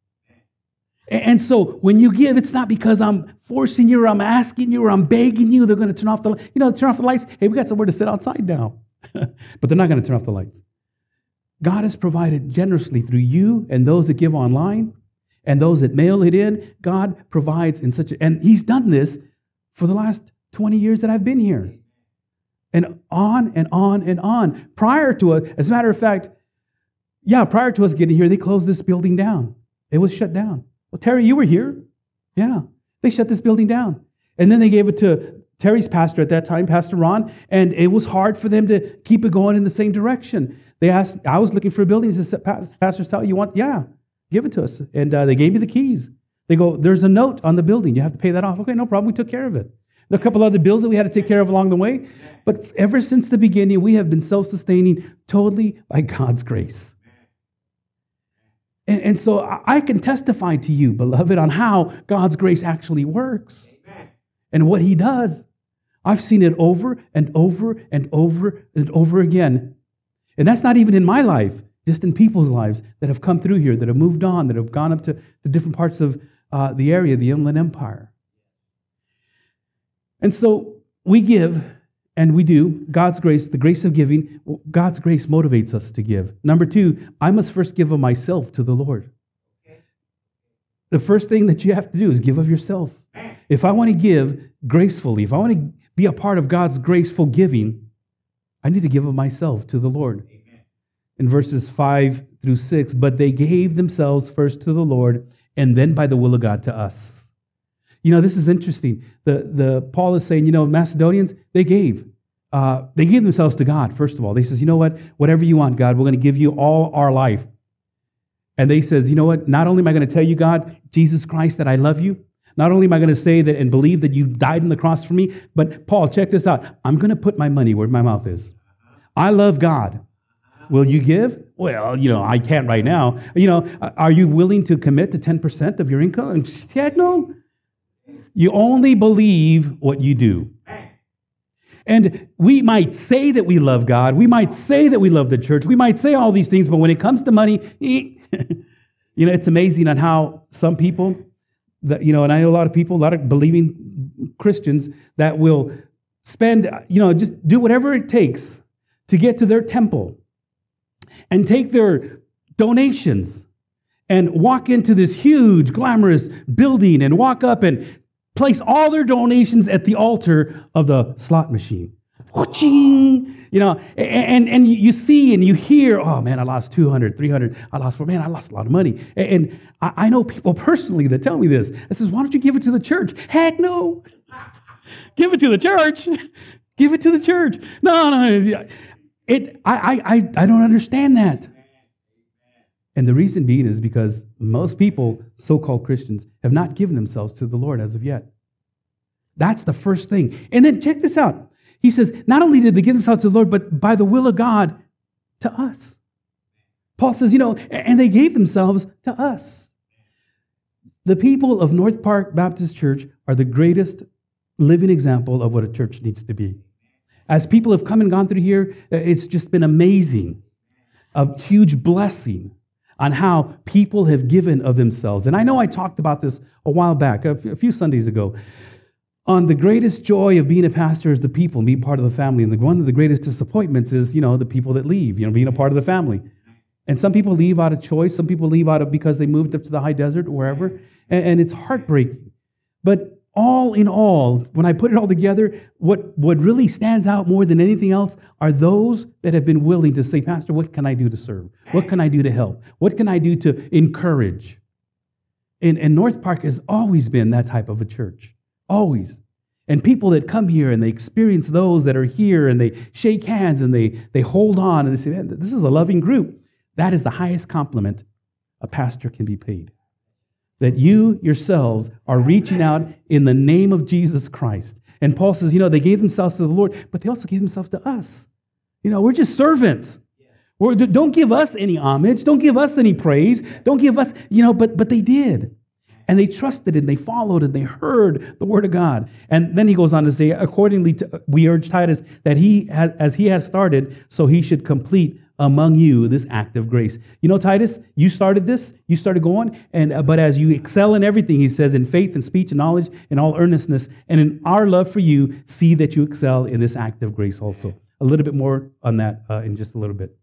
And so when you give, it's not because I'm forcing you or I'm asking you or I'm begging you. They're going to turn off the, you know, turn off the lights. Hey, we got somewhere to sit outside now. but they're not going to turn off the lights. God has provided generously through you and those that give online and those that mail it in. God provides in such a, and He's done this for the last 20 years that I've been here. And on and on and on. Prior to it, as a matter of fact, yeah, prior to us getting here, they closed this building down. It was shut down. Well, Terry, you were here. Yeah. They shut this building down. And then they gave it to Terry's pastor at that time, Pastor Ron, and it was hard for them to keep it going in the same direction. They asked, I was looking for a building. He said, Pastor Sal, you want? Yeah, give it to us. And uh, they gave me the keys. They go, there's a note on the building. You have to pay that off. Okay, no problem. We took care of it. There a couple other bills that we had to take care of along the way. But ever since the beginning, we have been self sustaining totally by God's grace. And, and so I can testify to you, beloved, on how God's grace actually works and what He does. I've seen it over and over and over and over again. And that's not even in my life, just in people's lives that have come through here, that have moved on, that have gone up to, to different parts of uh, the area, the Inland Empire. And so we give and we do, God's grace, the grace of giving, God's grace motivates us to give. Number two, I must first give of myself to the Lord. The first thing that you have to do is give of yourself. If I want to give gracefully, if I want to be a part of God's graceful giving, I need to give of myself to the Lord. In verses 5 through 6, but they gave themselves first to the Lord and then by the will of God to us. You know, this is interesting. The, the Paul is saying, you know, Macedonians, they gave. Uh, they gave themselves to God, first of all. They says, you know what? Whatever you want, God, we're going to give you all our life. And they says, you know what? Not only am I going to tell you, God, Jesus Christ, that I love you, not only am I going to say that and believe that you died on the cross for me, but Paul, check this out. I'm going to put my money where my mouth is. I love God. Will you give? Well, you know, I can't right now. You know, are you willing to commit to 10% of your income? Heck no. You only believe what you do. And we might say that we love God. We might say that we love the church. We might say all these things, but when it comes to money, you know, it's amazing on how some people, that, you know, and I know a lot of people, a lot of believing Christians that will spend, you know, just do whatever it takes to get to their temple and take their donations and walk into this huge, glamorous building and walk up and place all their donations at the altar of the slot machine. Ching, you know, and, and you see and you hear, oh man, I lost 200, 300, I lost, man, I lost a lot of money. And I know people personally that tell me this. I says, why don't you give it to the church? Heck no. give it to the church. give it to the church. No, no. It, I, I, I don't understand that. And the reason being is because most people, so called Christians, have not given themselves to the Lord as of yet. That's the first thing. And then check this out. He says, not only did they give themselves to the Lord, but by the will of God to us. Paul says, you know, and they gave themselves to us. The people of North Park Baptist Church are the greatest living example of what a church needs to be. As people have come and gone through here, uh, it's just been amazing, a huge blessing on how people have given of themselves. And I know I talked about this a while back, a few Sundays ago, on the greatest joy of being a pastor is the people, being part of the family. And one of the greatest disappointments is, you know, the people that leave, you know, being a part of the family. And some people leave out of choice. Some people leave out of because they moved up to the high desert or wherever. And, and it's heartbreaking. But all in all, when I put it all together, what, what really stands out more than anything else are those that have been willing to say, Pastor, what can I do to serve? What can I do to help? What can I do to encourage? And, and North Park has always been that type of a church, always. And people that come here and they experience those that are here and they shake hands and they, they hold on and they say, Man, this is a loving group. That is the highest compliment a pastor can be paid that you yourselves are reaching out in the name of Jesus Christ. And Paul says, you know, they gave themselves to the Lord, but they also gave themselves to us. You know, we're just servants. We're, don't give us any homage. Don't give us any praise. Don't give us, you know, but, but they did. And they trusted and they followed and they heard the word of God. And then he goes on to say, accordingly, to, we urge Titus that he, has, as he has started, so he should complete among you this act of grace. You know, Titus, you started this, you started going, and uh, but as you excel in everything, he says, in faith and speech and knowledge and all earnestness, and in our love for you, see that you excel in this act of grace also. A little bit more on that uh, in just a little bit.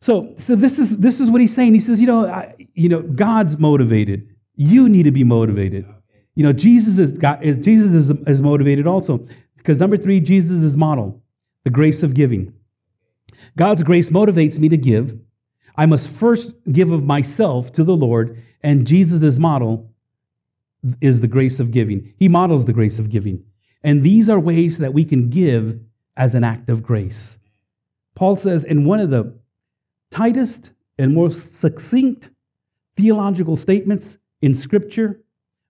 So, so this is this is what he's saying. He says, you know, I, you know, God's motivated. You need to be motivated. You know, Jesus is God, is Jesus is, is motivated also because number three, Jesus is model, the grace of giving. God's grace motivates me to give. I must first give of myself to the Lord, and Jesus' model is the grace of giving. He models the grace of giving. And these are ways that we can give as an act of grace. Paul says in one of the tightest and most succinct theological statements in Scripture,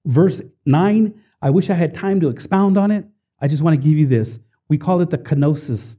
verse 9, I wish I had time to expound on it. I just want to give you this. We call it the kenosis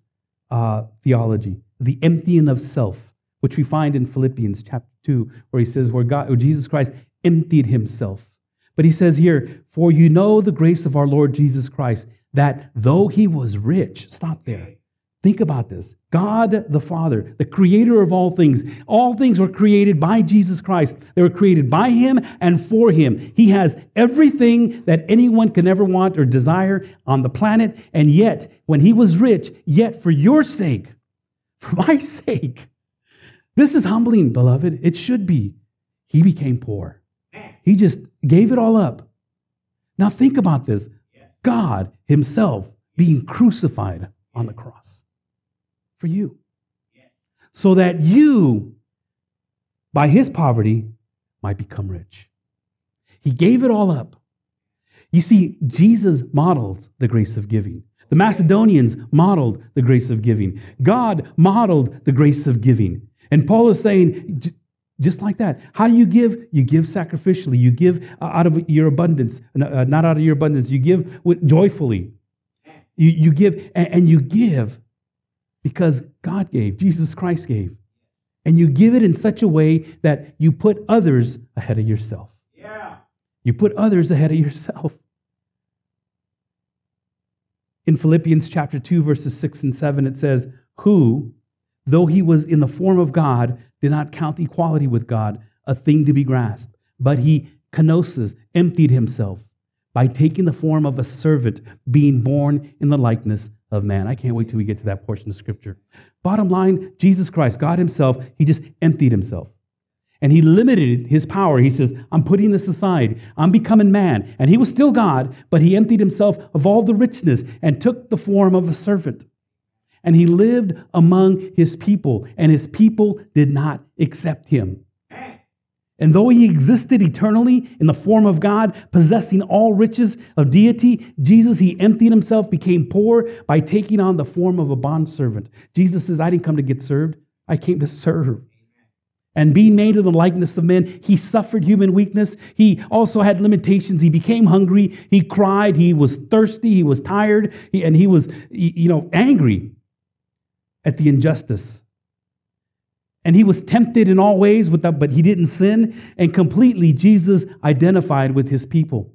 uh, theology the emptying of self, which we find in Philippians chapter 2, where he says, where, God, where Jesus Christ emptied himself. But he says here, For you know the grace of our Lord Jesus Christ, that though he was rich, stop there. Think about this. God the Father, the creator of all things, all things were created by Jesus Christ. They were created by him and for him. He has everything that anyone can ever want or desire on the planet. And yet, when he was rich, yet for your sake, for my sake. This is humbling, beloved. It should be. He became poor. He just gave it all up. Now think about this God Himself being crucified on the cross for you. So that you, by His poverty, might become rich. He gave it all up. You see, Jesus models the grace of giving. The Macedonians modeled the grace of giving. God modeled the grace of giving. And Paul is saying, just like that. How do you give? You give sacrificially. You give uh, out of your abundance, uh, not out of your abundance. You give with, joyfully. You, you give, and you give because God gave, Jesus Christ gave. And you give it in such a way that you put others ahead of yourself. Yeah. You put others ahead of yourself in Philippians chapter 2, verses 6 and 7, it says, Who, though he was in the form of God, did not count equality with God a thing to be grasped, but he kenosis, emptied himself by taking the form of a servant, being born in the likeness of man. I can't wait till we get to that portion of scripture. Bottom line, Jesus Christ, God himself, he just emptied himself. And he limited his power. He says, I'm putting this aside. I'm becoming man. And he was still God, but he emptied himself of all the richness and took the form of a servant. And he lived among his people, and his people did not accept him. And though he existed eternally in the form of God, possessing all riches of deity, Jesus, he emptied himself, became poor by taking on the form of a bondservant. Jesus says, I didn't come to get served, I came to serve. And being made in the likeness of men, he suffered human weakness. He also had limitations. He became hungry. He cried. He was thirsty. He was tired. He, and he was, you know, angry at the injustice. And he was tempted in all ways, without, but he didn't sin. And completely, Jesus identified with his people.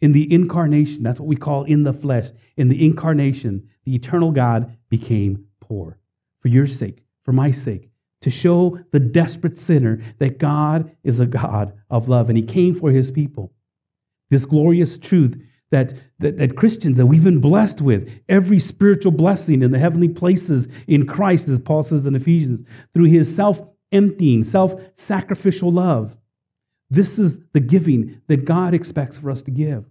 In the incarnation, that's what we call in the flesh. In the incarnation, the eternal God became poor for your sake, for my sake, to show the desperate sinner that God is a God of love and he came for his people. This glorious truth that, that, that, Christians that we've been blessed with, every spiritual blessing in the heavenly places in Christ, as Paul says in Ephesians, through his self emptying, self sacrificial love. This is the giving that God expects for us to give.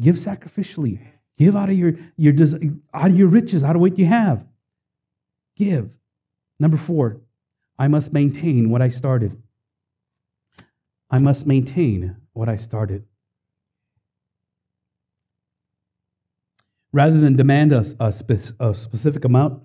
Give sacrificially. Give out of your, your, out of your riches, out of what you have. Give. Number four, I must maintain what I started. I must maintain what I started. Rather than demand a, a, spe- a specific amount,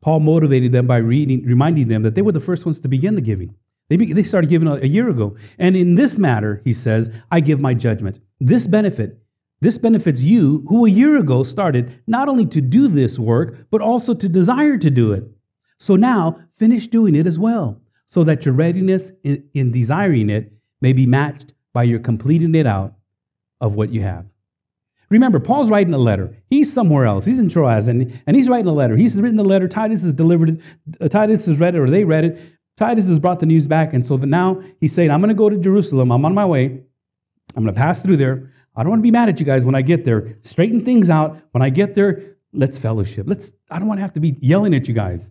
Paul motivated them by reading, reminding them that they were the first ones to begin the giving. They, be, they started giving a, a year ago. And in this matter, he says, I give my judgment. This benefit, this benefits you who a year ago started not only to do this work, but also to desire to do it. So now finish doing it as well, so that your readiness in, in desiring it may be matched by your completing it out of what you have. Remember, Paul's writing a letter. He's somewhere else. He's in Troas, and, and he's writing a letter. He's written the letter. Titus has delivered it. Uh, Titus has read it, or they read it. Titus has brought the news back, and so that now he's saying, I'm going to go to Jerusalem. I'm on my way. I'm going to pass through there. I don't want to be mad at you guys when I get there. Straighten things out. When I get there, let's fellowship. Let's, I don't want to have to be yelling at you guys.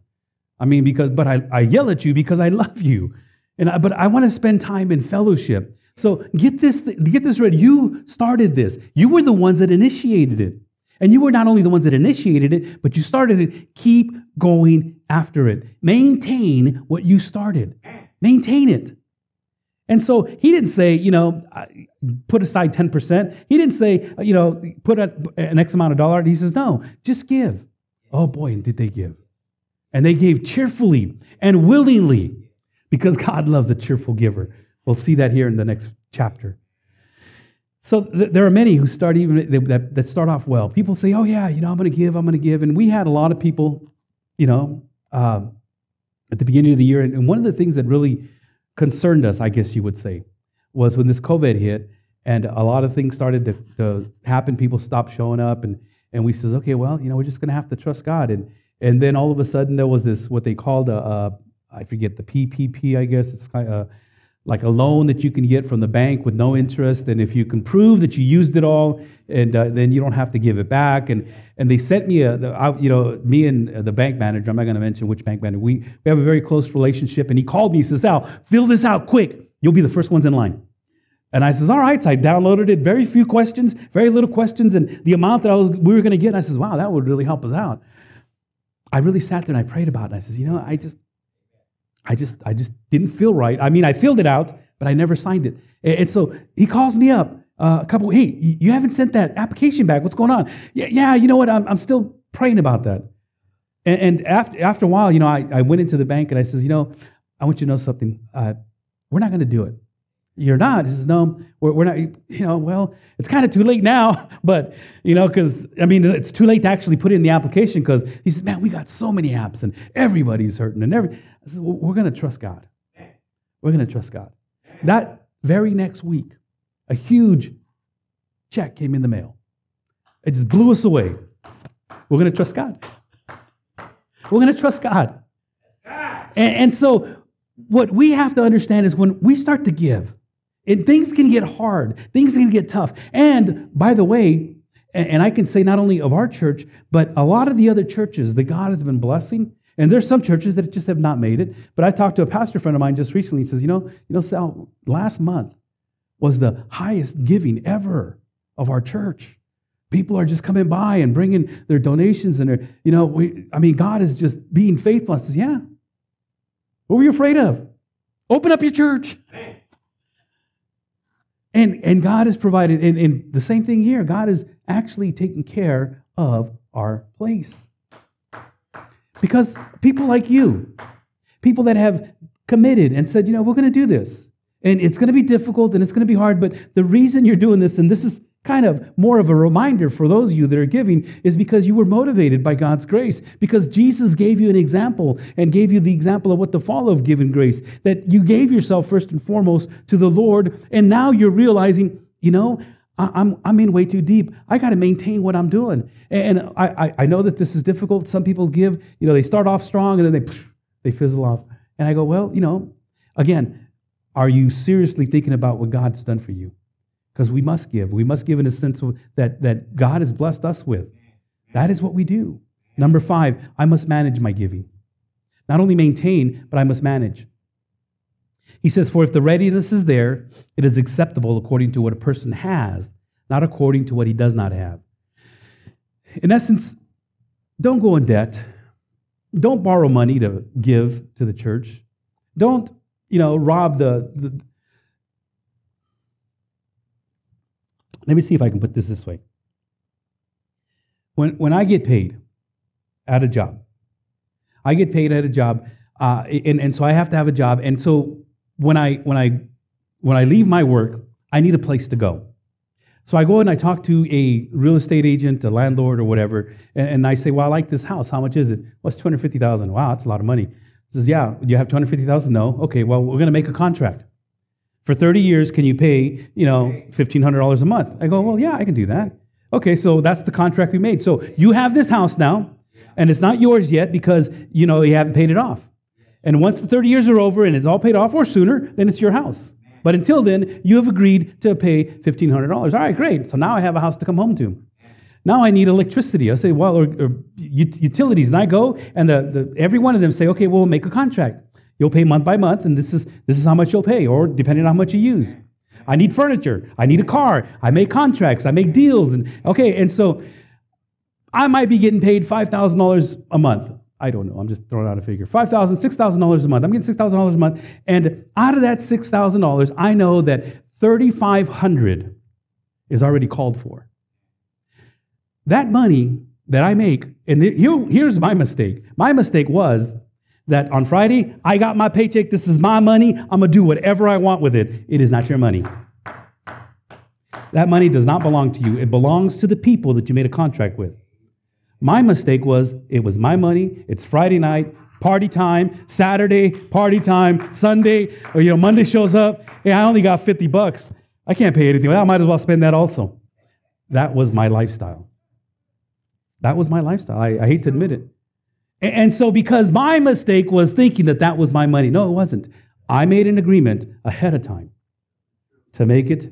I mean, because, but I, I yell at you because I love you. And I, but I want to spend time in fellowship. So get this, get this ready. You started this. You were the ones that initiated it. And you were not only the ones that initiated it, but you started it. Keep going after it. Maintain what you started. Maintain it. And so he didn't say, you know, put aside 10%. He didn't say, you know, put an X amount of dollar. He says, no, just give. Oh boy, and did they give. And they gave cheerfully and willingly because God loves a cheerful giver. We'll see that here in the next chapter. So th- there are many who start even that, that start off well. People say, "Oh yeah, you know, I'm going to give, I'm going to give," and we had a lot of people, you know, uh, at the beginning of the year. And one of the things that really concerned us, I guess you would say, was when this COVID hit and a lot of things started to, to happen. People stopped showing up, and and we says, "Okay, well, you know, we're just going to have to trust God." And and then all of a sudden there was this what they called a, a I forget the PPP, I guess it's kind of like a loan that you can get from the bank with no interest. And if you can prove that you used it all, and uh, then you don't have to give it back. And and they sent me a, the, you know, me and the bank manager. I'm not going to mention which bank manager. We we have a very close relationship. And he called me. He says, "Sal, fill this out quick. You'll be the first ones in line." And I says, "All right." So I downloaded it. Very few questions, very little questions, and the amount that I was we were going to get. I says, "Wow, that would really help us out." I really sat there and I prayed about it. And I says, "You know, I just I just, I just didn't feel right. I mean, I filled it out, but I never signed it. And so he calls me up uh, a couple, hey, you haven't sent that application back. What's going on? Yeah, yeah you know what? I'm, I'm still praying about that. And, and after, after a while, you know, I, I went into the bank and I says, you know, I want you to know something. Uh, we're not going to do it. You're not. He says, no, we're, not. You know, well, it's kind of too late now, but, you know, because, I mean, it's too late to actually put in the application because he says, man, we got so many apps and everybody's hurting and every. I said, well, we're going to trust God. We're going to trust God. That very next week, a huge check came in the mail. It just blew us away. We're going to trust God. We're going to trust God. And, and so, what we have to understand is when we start to give, and things can get hard, things can get tough. And by the way, and I can say not only of our church, but a lot of the other churches that God has been blessing, and there's some churches that just have not made it. But I talked to a pastor friend of mine just recently. He says, you know, you know, Sal, last month was the highest giving ever of our church. People are just coming by and bringing their donations, and their, you know, we, I mean, God is just being faithful. I says, yeah. What were you afraid of? Open up your church. And, and God has provided, and, and the same thing here, God is actually taking care of our place. Because people like you, people that have committed and said, you know, we're going to do this. And it's going to be difficult and it's going to be hard, but the reason you're doing this, and this is kind of more of a reminder for those of you that are giving, is because you were motivated by God's grace. Because Jesus gave you an example and gave you the example of what the fall of given grace, that you gave yourself first and foremost to the Lord, and now you're realizing, you know, I'm, I'm in way too deep. I got to maintain what I'm doing. And I, I know that this is difficult. Some people give, you know, they start off strong and then they, they fizzle off. And I go, well, you know, again, are you seriously thinking about what God's done for you? Because we must give. We must give in a sense that, that God has blessed us with. That is what we do. Number five, I must manage my giving. Not only maintain, but I must manage. He says, For if the readiness is there, it is acceptable according to what a person has, not according to what he does not have. In essence, don't go in debt. Don't borrow money to give to the church. Don't, you know, rob the, the Let me see if I can put this this way. When, when I get paid at a job, I get paid at a job, uh, and, and so I have to have a job. And so when I, when, I, when I leave my work, I need a place to go. So I go and I talk to a real estate agent, a landlord, or whatever, and, and I say, "Well, I like this house. How much is it? Well, it's two hundred fifty thousand. Wow, that's a lot of money." He says, "Yeah, you have two hundred fifty thousand? No. Okay. Well, we're going to make a contract. For 30 years, can you pay, you know, $1,500 a month? I go, well, yeah, I can do that. Okay, so that's the contract we made. So you have this house now, and it's not yours yet because, you know, you haven't paid it off. And once the 30 years are over and it's all paid off or sooner, then it's your house. But until then, you have agreed to pay $1,500. All right, great. So now I have a house to come home to. Now I need electricity. I say, well, or, or utilities. And I go, and the, the, every one of them say, okay, well, we'll make a contract. You'll pay month by month, and this is, this is how much you'll pay, or depending on how much you use. I need furniture. I need a car. I make contracts. I make deals. And okay, and so I might be getting paid $5,000 a month. I don't know. I'm just throwing out a figure. $5,000, $6,000 a month. I'm getting $6,000 a month. And out of that $6,000, I know that 3500 is already called for. That money that I make, and here, here's my mistake. My mistake was that on Friday, I got my paycheck, this is my money, I'm gonna do whatever I want with it. It is not your money. That money does not belong to you, it belongs to the people that you made a contract with. My mistake was it was my money, it's Friday night, party time, Saturday, party time, Sunday, or you know, Monday shows up, hey, I only got 50 bucks. I can't pay anything. I might as well spend that also. That was my lifestyle. That was my lifestyle. I, I hate to admit it. And so, because my mistake was thinking that that was my money, no, it wasn't. I made an agreement ahead of time to make it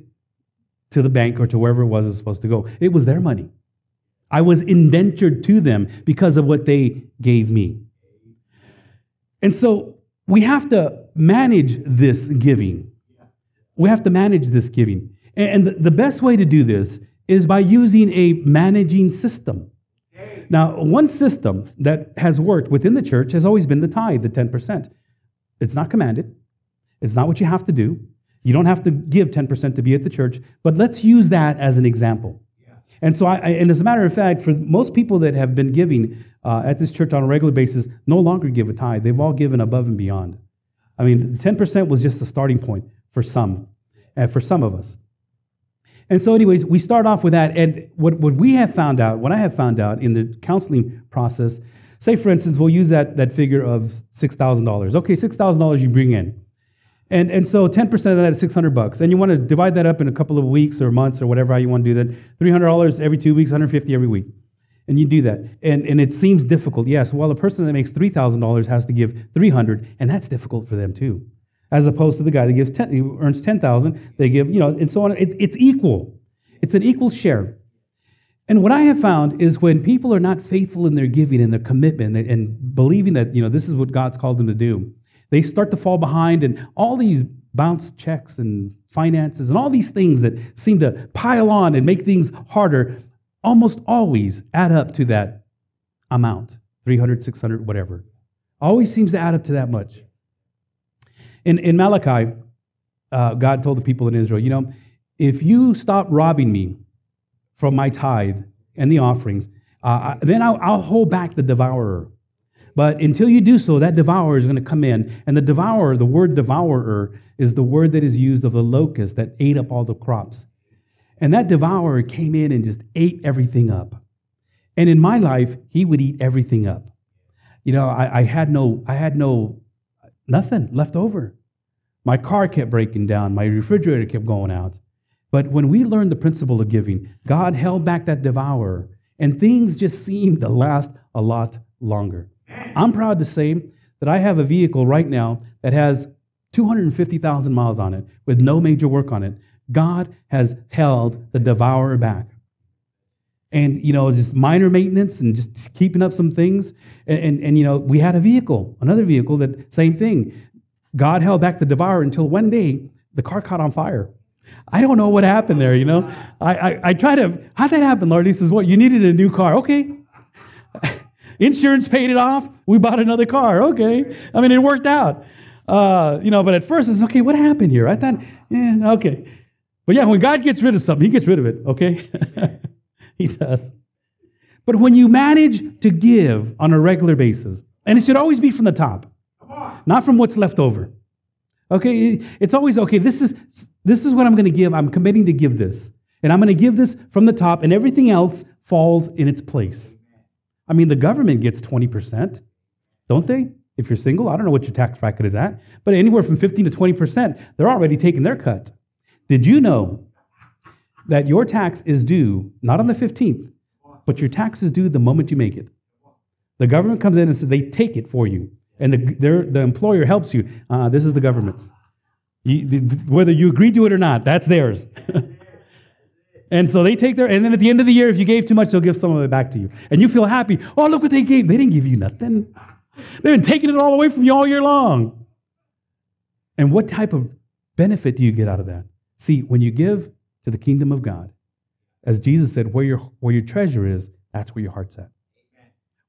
to the bank or to wherever it was, supposed to go. It was their money. I was indentured to them because of what they gave me. And so, we have to manage this giving. We have to manage this giving. And the best way to do this is by using a managing system. Now, one system that has worked within the church has always been the tithe, the 10%. It's not commanded, it's not what you have to do. You don't have to give 10% to be at the church, but let's use that as an example. And so, I, and as a matter of fact, for most people that have been giving uh, at this church on a regular basis, no longer give a tithe. They've all given above and beyond. I mean, 10% was just a starting point for some, and for some of us. And so, anyways, we start off with that. And what, what we have found out, what I have found out in the counseling process, say, for instance, we'll use that, that figure of $6,000. Okay, $6,000 you bring in. And, and so 10% of that is 600 bucks. And you want to divide that up in a couple of weeks or months or whatever how you want to do that. $300 every two weeks, 150 every week. And you do that. And, and it seems difficult. Yes, well, a person that makes $3,000 has to give 300 and that's difficult for them too as opposed to the guy that gives 10, who earns 10,000, they give, you know, and so on. It, it's equal. It's an equal share. And what I have found is when people are not faithful in their giving and their commitment and, and believing that, you know, this is what God's called them to do, they start to fall behind and all these bounce checks and finances and all these things that seem to pile on and make things harder almost always add up to that amount 300 600 whatever always seems to add up to that much in, in Malachi, uh, God told the people in Israel, you know, if you stop robbing me from my tithe and the offerings, uh, then I'll, I'll hold back the devourer. But until you do so, that devourer is going to come in. And the devourer, the word devourer, is the word that is used of the locust that ate up all the crops. And that devourer came in and just ate everything up. And in my life, he would eat everything up. You know, I, I had no, I had no, nothing left over. My car kept breaking down. My refrigerator kept going out. But when we learned the principle of giving, God held back that devourer, and things just seemed to last a lot longer. I'm proud to say that I have a vehicle right now that has 250,000 miles on it with no major work on it. God has held the devourer back. And, you know, just minor maintenance and just keeping up some things. And, and, and, you know, we had a vehicle, another vehicle that, same thing. God held back the devourer until one day the car caught on fire. I don't know what happened there, you know. I, I, I try to, how'd that happen, Lord? He says, What? You needed a new car. Okay. Insurance paid it off. We bought another car. Okay. I mean, it worked out. Uh, you know, but at first it's okay, what happened here? I thought, yeah, okay. But yeah, when God gets rid of something, He gets rid of it, okay? he does. But when you manage to give on a regular basis, and it should always be from the top, not from what's left over. Okay, it's always okay. This is this is what I'm going to give. I'm committing to give this, and I'm going to give this from the top, and everything else falls in its place. I mean, the government gets 20%, don't they? If you're single, I don't know what your tax bracket is at, but anywhere from 15 to 20%, they're already taking their cut. Did you know that your tax is due not on the 15th, but your tax is due the moment you make it? The government comes in and says they take it for you, and the, the employer helps you. Uh, this is the government's. You, the, whether you agree to it or not, that's theirs. And so they take their, and then at the end of the year, if you gave too much, they'll give some of it back to you. And you feel happy. Oh, look what they gave. They didn't give you nothing. They've been taking it all away from you all year long. And what type of benefit do you get out of that? See, when you give to the kingdom of God, as Jesus said, where your, where your treasure is, that's where your heart's at.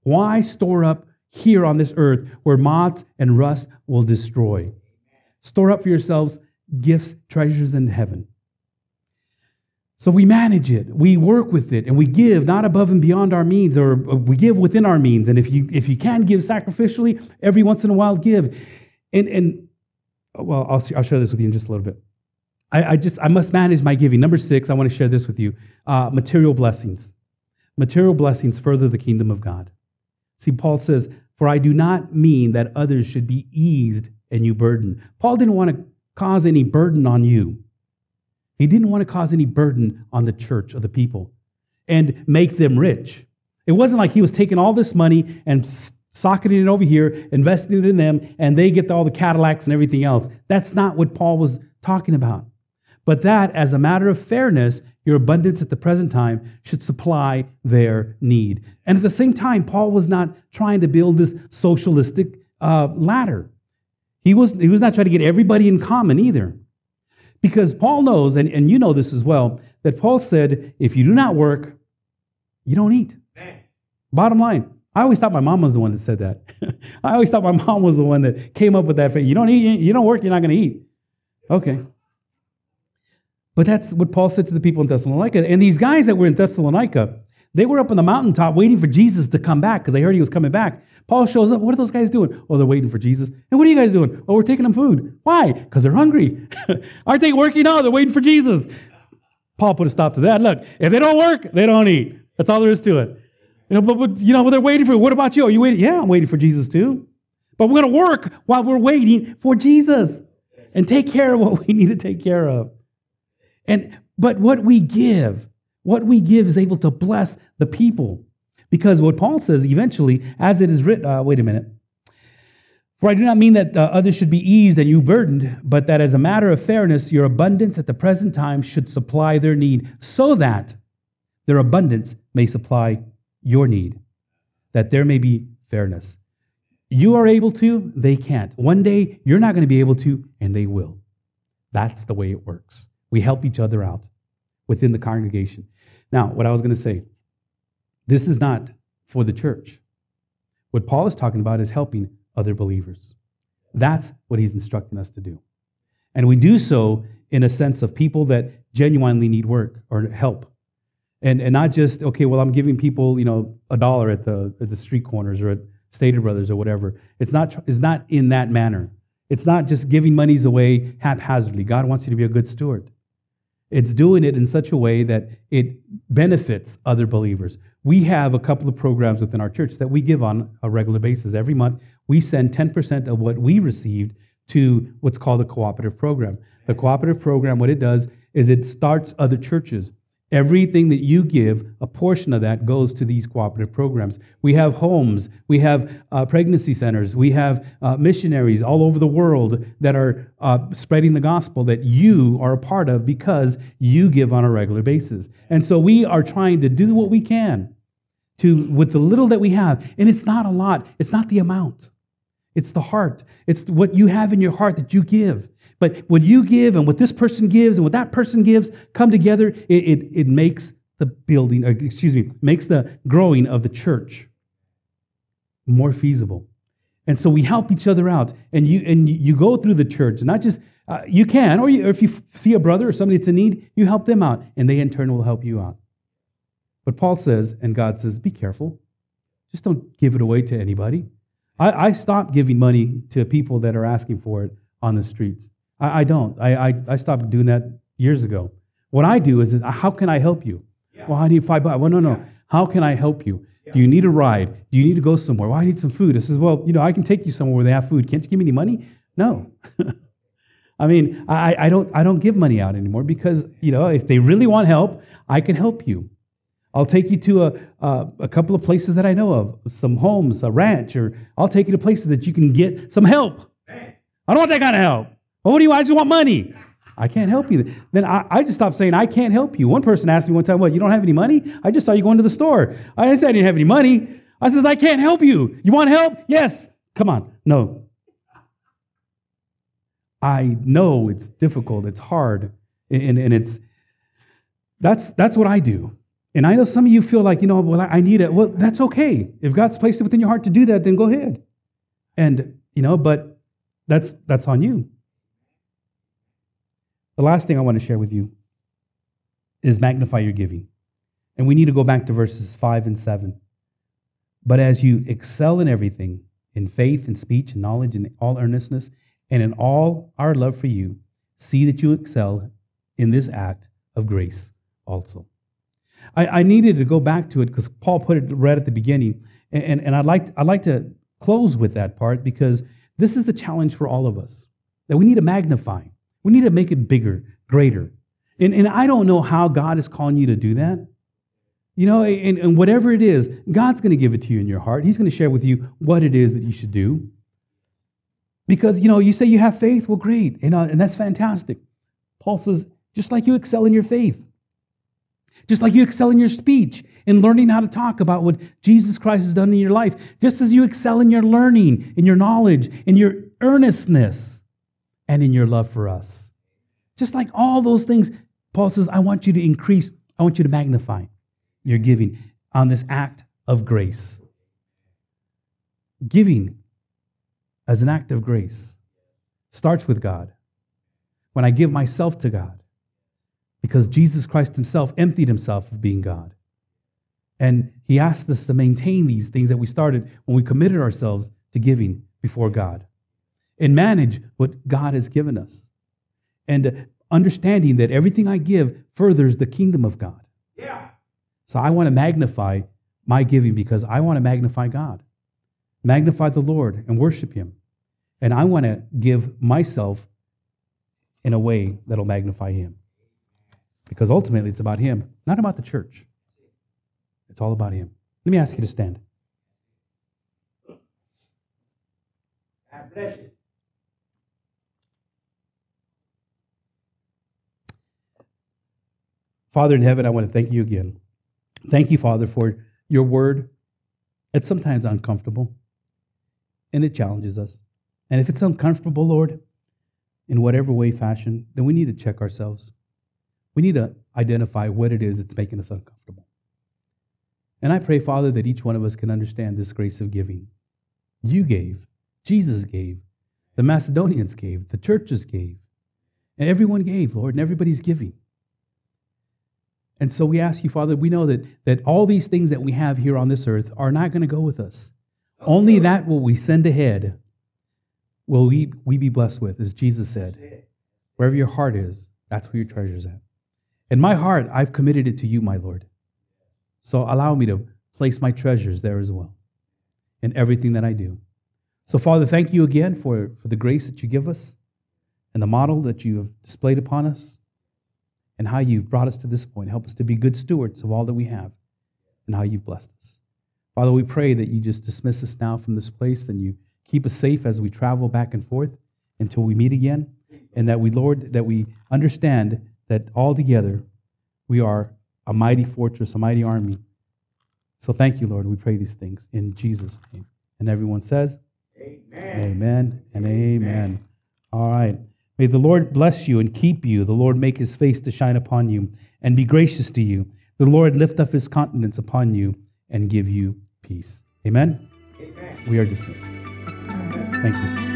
Why store up here on this earth where moths and rust will destroy? Store up for yourselves gifts, treasures in heaven so we manage it, we work with it, and we give not above and beyond our means, or uh, we give within our means. And if you if you can give sacrificially, every once in a while give. And and well, I'll I'll share this with you in just a little bit. I, I just I must manage my giving. Number six, I want to share this with you: uh, material blessings. Material blessings further the kingdom of God. See, Paul says, "For I do not mean that others should be eased and you burden." Paul didn't want to cause any burden on you. He didn't want to cause any burden on the church or the people and make them rich. It wasn't like he was taking all this money and socketing it over here, investing it in them, and they get all the Cadillacs and everything else. That's not what Paul was talking about. But that, as a matter of fairness, your abundance at the present time should supply their need. And at the same time, Paul was not trying to build this socialistic uh, ladder. He was, he was not trying to get everybody in common either. Because Paul knows, and, and you know this as well, that Paul said, if you do not work, you don't eat. Man. Bottom line. I always thought my mom was the one that said that. I always thought my mom was the one that came up with that. You don't eat, you don't work, you're not going to eat. Okay. But that's what Paul said to the people in Thessalonica. And these guys that were in Thessalonica, they were up on the mountaintop waiting for Jesus to come back because they heard he was coming back. Paul shows up. What are those guys doing? Oh, they're waiting for Jesus. And what are you guys doing? Oh, we're taking them food. Why? Because they're hungry. Aren't they working? No, they're waiting for Jesus. Paul put a stop to that. Look, if they don't work, they don't eat. That's all there is to it. You know, but, but you know, but they're waiting for. What about you? Are you waiting? Yeah, I'm waiting for Jesus too. But we're going to work while we're waiting for Jesus and take care of what we need to take care of. And but what we give, what we give is able to bless the people. Because what Paul says eventually, as it is written, uh, wait a minute. For I do not mean that uh, others should be eased and you burdened, but that as a matter of fairness, your abundance at the present time should supply their need, so that their abundance may supply your need, that there may be fairness. You are able to, they can't. One day, you're not going to be able to, and they will. That's the way it works. We help each other out within the congregation. Now, what I was going to say this is not for the church. What Paul is talking about is helping other believers. That's what he's instructing us to do. And we do so in a sense of people that genuinely need work or help. And, and not just, okay, well, I'm giving people, you know, a dollar at the, at the street corners or at Stater Brothers or whatever. It's not, it's not in that manner. It's not just giving monies away haphazardly. God wants you to be a good steward. It's doing it in such a way that it benefits other believers. We have a couple of programs within our church that we give on a regular basis. Every month, we send 10% of what we received to what's called a cooperative program. The cooperative program, what it does is it starts other churches. Everything that you give, a portion of that goes to these cooperative programs. We have homes, we have uh, pregnancy centers, we have uh, missionaries all over the world that are uh, spreading the gospel that you are a part of because you give on a regular basis. And so we are trying to do what we can to with the little that we have, and it's not a lot. It's not the amount. It's the heart. It's what you have in your heart that you give. But when you give and what this person gives and what that person gives come together, it, it, it makes the building, excuse me, makes the growing of the church more feasible. And so we help each other out. And you, and you go through the church, not just, uh, you can, or, you, or if you see a brother or somebody that's in need, you help them out, and they in turn will help you out. But Paul says, and God says, be careful. Just don't give it away to anybody. I, I stopped giving money to people that are asking for it on the streets. I, I don't. I, I, I, stopped doing that years ago. What I do is, how can I help you? Yeah. Well, I need five bucks. Well, no, no. Yeah. How can I help you? Yeah. Do you need a ride? Do you need to go somewhere? Well, I need some food. I says, well, you know, I can take you somewhere where they have food. Can't you give me any money? No. I mean, I, I, don't, I don't give money out anymore because, you know, if they really want help, I can help you. I'll take you to a, a, a, couple of places that I know of, some homes, a ranch, or I'll take you to places that you can get some help. I don't want that kind of help. Well, what do you want? I just want money. I can't help you. Then I, I, just stopped saying, I can't help you. One person asked me one time, What, you don't have any money? I just saw you going to the store. I didn't say I didn't have any money. I says, I can't help you. You want help? Yes. Come on. No. I know it's difficult, it's hard, and, and it's that's that's what I do. And I know some of you feel like, you know, well, I need it. Well, that's okay. If God's placed it within your heart to do that, then go ahead. And, you know, but that's that's on you. The last thing I want to share with you is magnify your giving. And we need to go back to verses 5 and 7. But as you excel in everything, in faith and speech and knowledge and all earnestness, and in all our love for you, see that you excel in this act of grace also. I, I needed to go back to it because Paul put it right at the beginning. And, and, and I'd, like, I'd like to close with that part because this is the challenge for all of us that we need to magnify. We need to make it bigger, greater. And, and I don't know how God is calling you to do that. You know, and, and whatever it is, God's going to give it to you in your heart. He's going to share with you what it is that you should do. Because, you know, you say you have faith, well, great. You uh, know, and that's fantastic. Paul says, just like you excel in your faith, just like you excel in your speech, in learning how to talk about what Jesus Christ has done in your life, just as you excel in your learning, in your knowledge, in your earnestness and in your love for us. Just like all those things, Paul says, I want you to increase, I want you to magnify your giving on this act of grace. Giving as an act of grace starts with God. When I give myself to God, because Jesus Christ himself emptied himself of being God. And he asked us to maintain these things that we started when we committed ourselves to giving before God and manage what God has given us. And understanding that everything I give furthers the kingdom of God. Yeah. So I want to magnify my giving because I want to magnify God, magnify the Lord and worship Him. And I want to give myself in a way that'll magnify Him. Because ultimately it's about Him, not about the church. It's all about Him. Let me ask you to stand. God bless you. Father in heaven, I want to thank you again. Thank you, Father, for your word. It's sometimes uncomfortable and it challenges us. And if it's uncomfortable, Lord, in whatever way, fashion, then we need to check ourselves. We need to identify what it is that's making us uncomfortable. And I pray, Father, that each one of us can understand this grace of giving. You gave, Jesus gave, the Macedonians gave, the churches gave, and everyone gave, Lord, and everybody's giving. And so we ask you, Father, we know that, that all these things that we have here on this earth are not going to go with us. Only that will we send ahead will we, we be blessed with, as Jesus said. Wherever your heart is, that's where your treasure's at. In my heart, I've committed it to you, my Lord. So allow me to place my treasures there as well in everything that I do. So, Father, thank you again for, for the grace that you give us and the model that you have displayed upon us and how you've brought us to this point. Help us to be good stewards of all that we have and how you've blessed us. Father, we pray that you just dismiss us now from this place and you keep us safe as we travel back and forth until we meet again. And that we, Lord, that we understand that all together we are a mighty fortress, a mighty army. So thank you, Lord. We pray these things in Jesus' name. And everyone says, Amen. Amen and amen. amen. All right. May the Lord bless you and keep you. The Lord make his face to shine upon you and be gracious to you. The Lord lift up his countenance upon you and give you peace. Amen. Amen. We are dismissed. Thank you.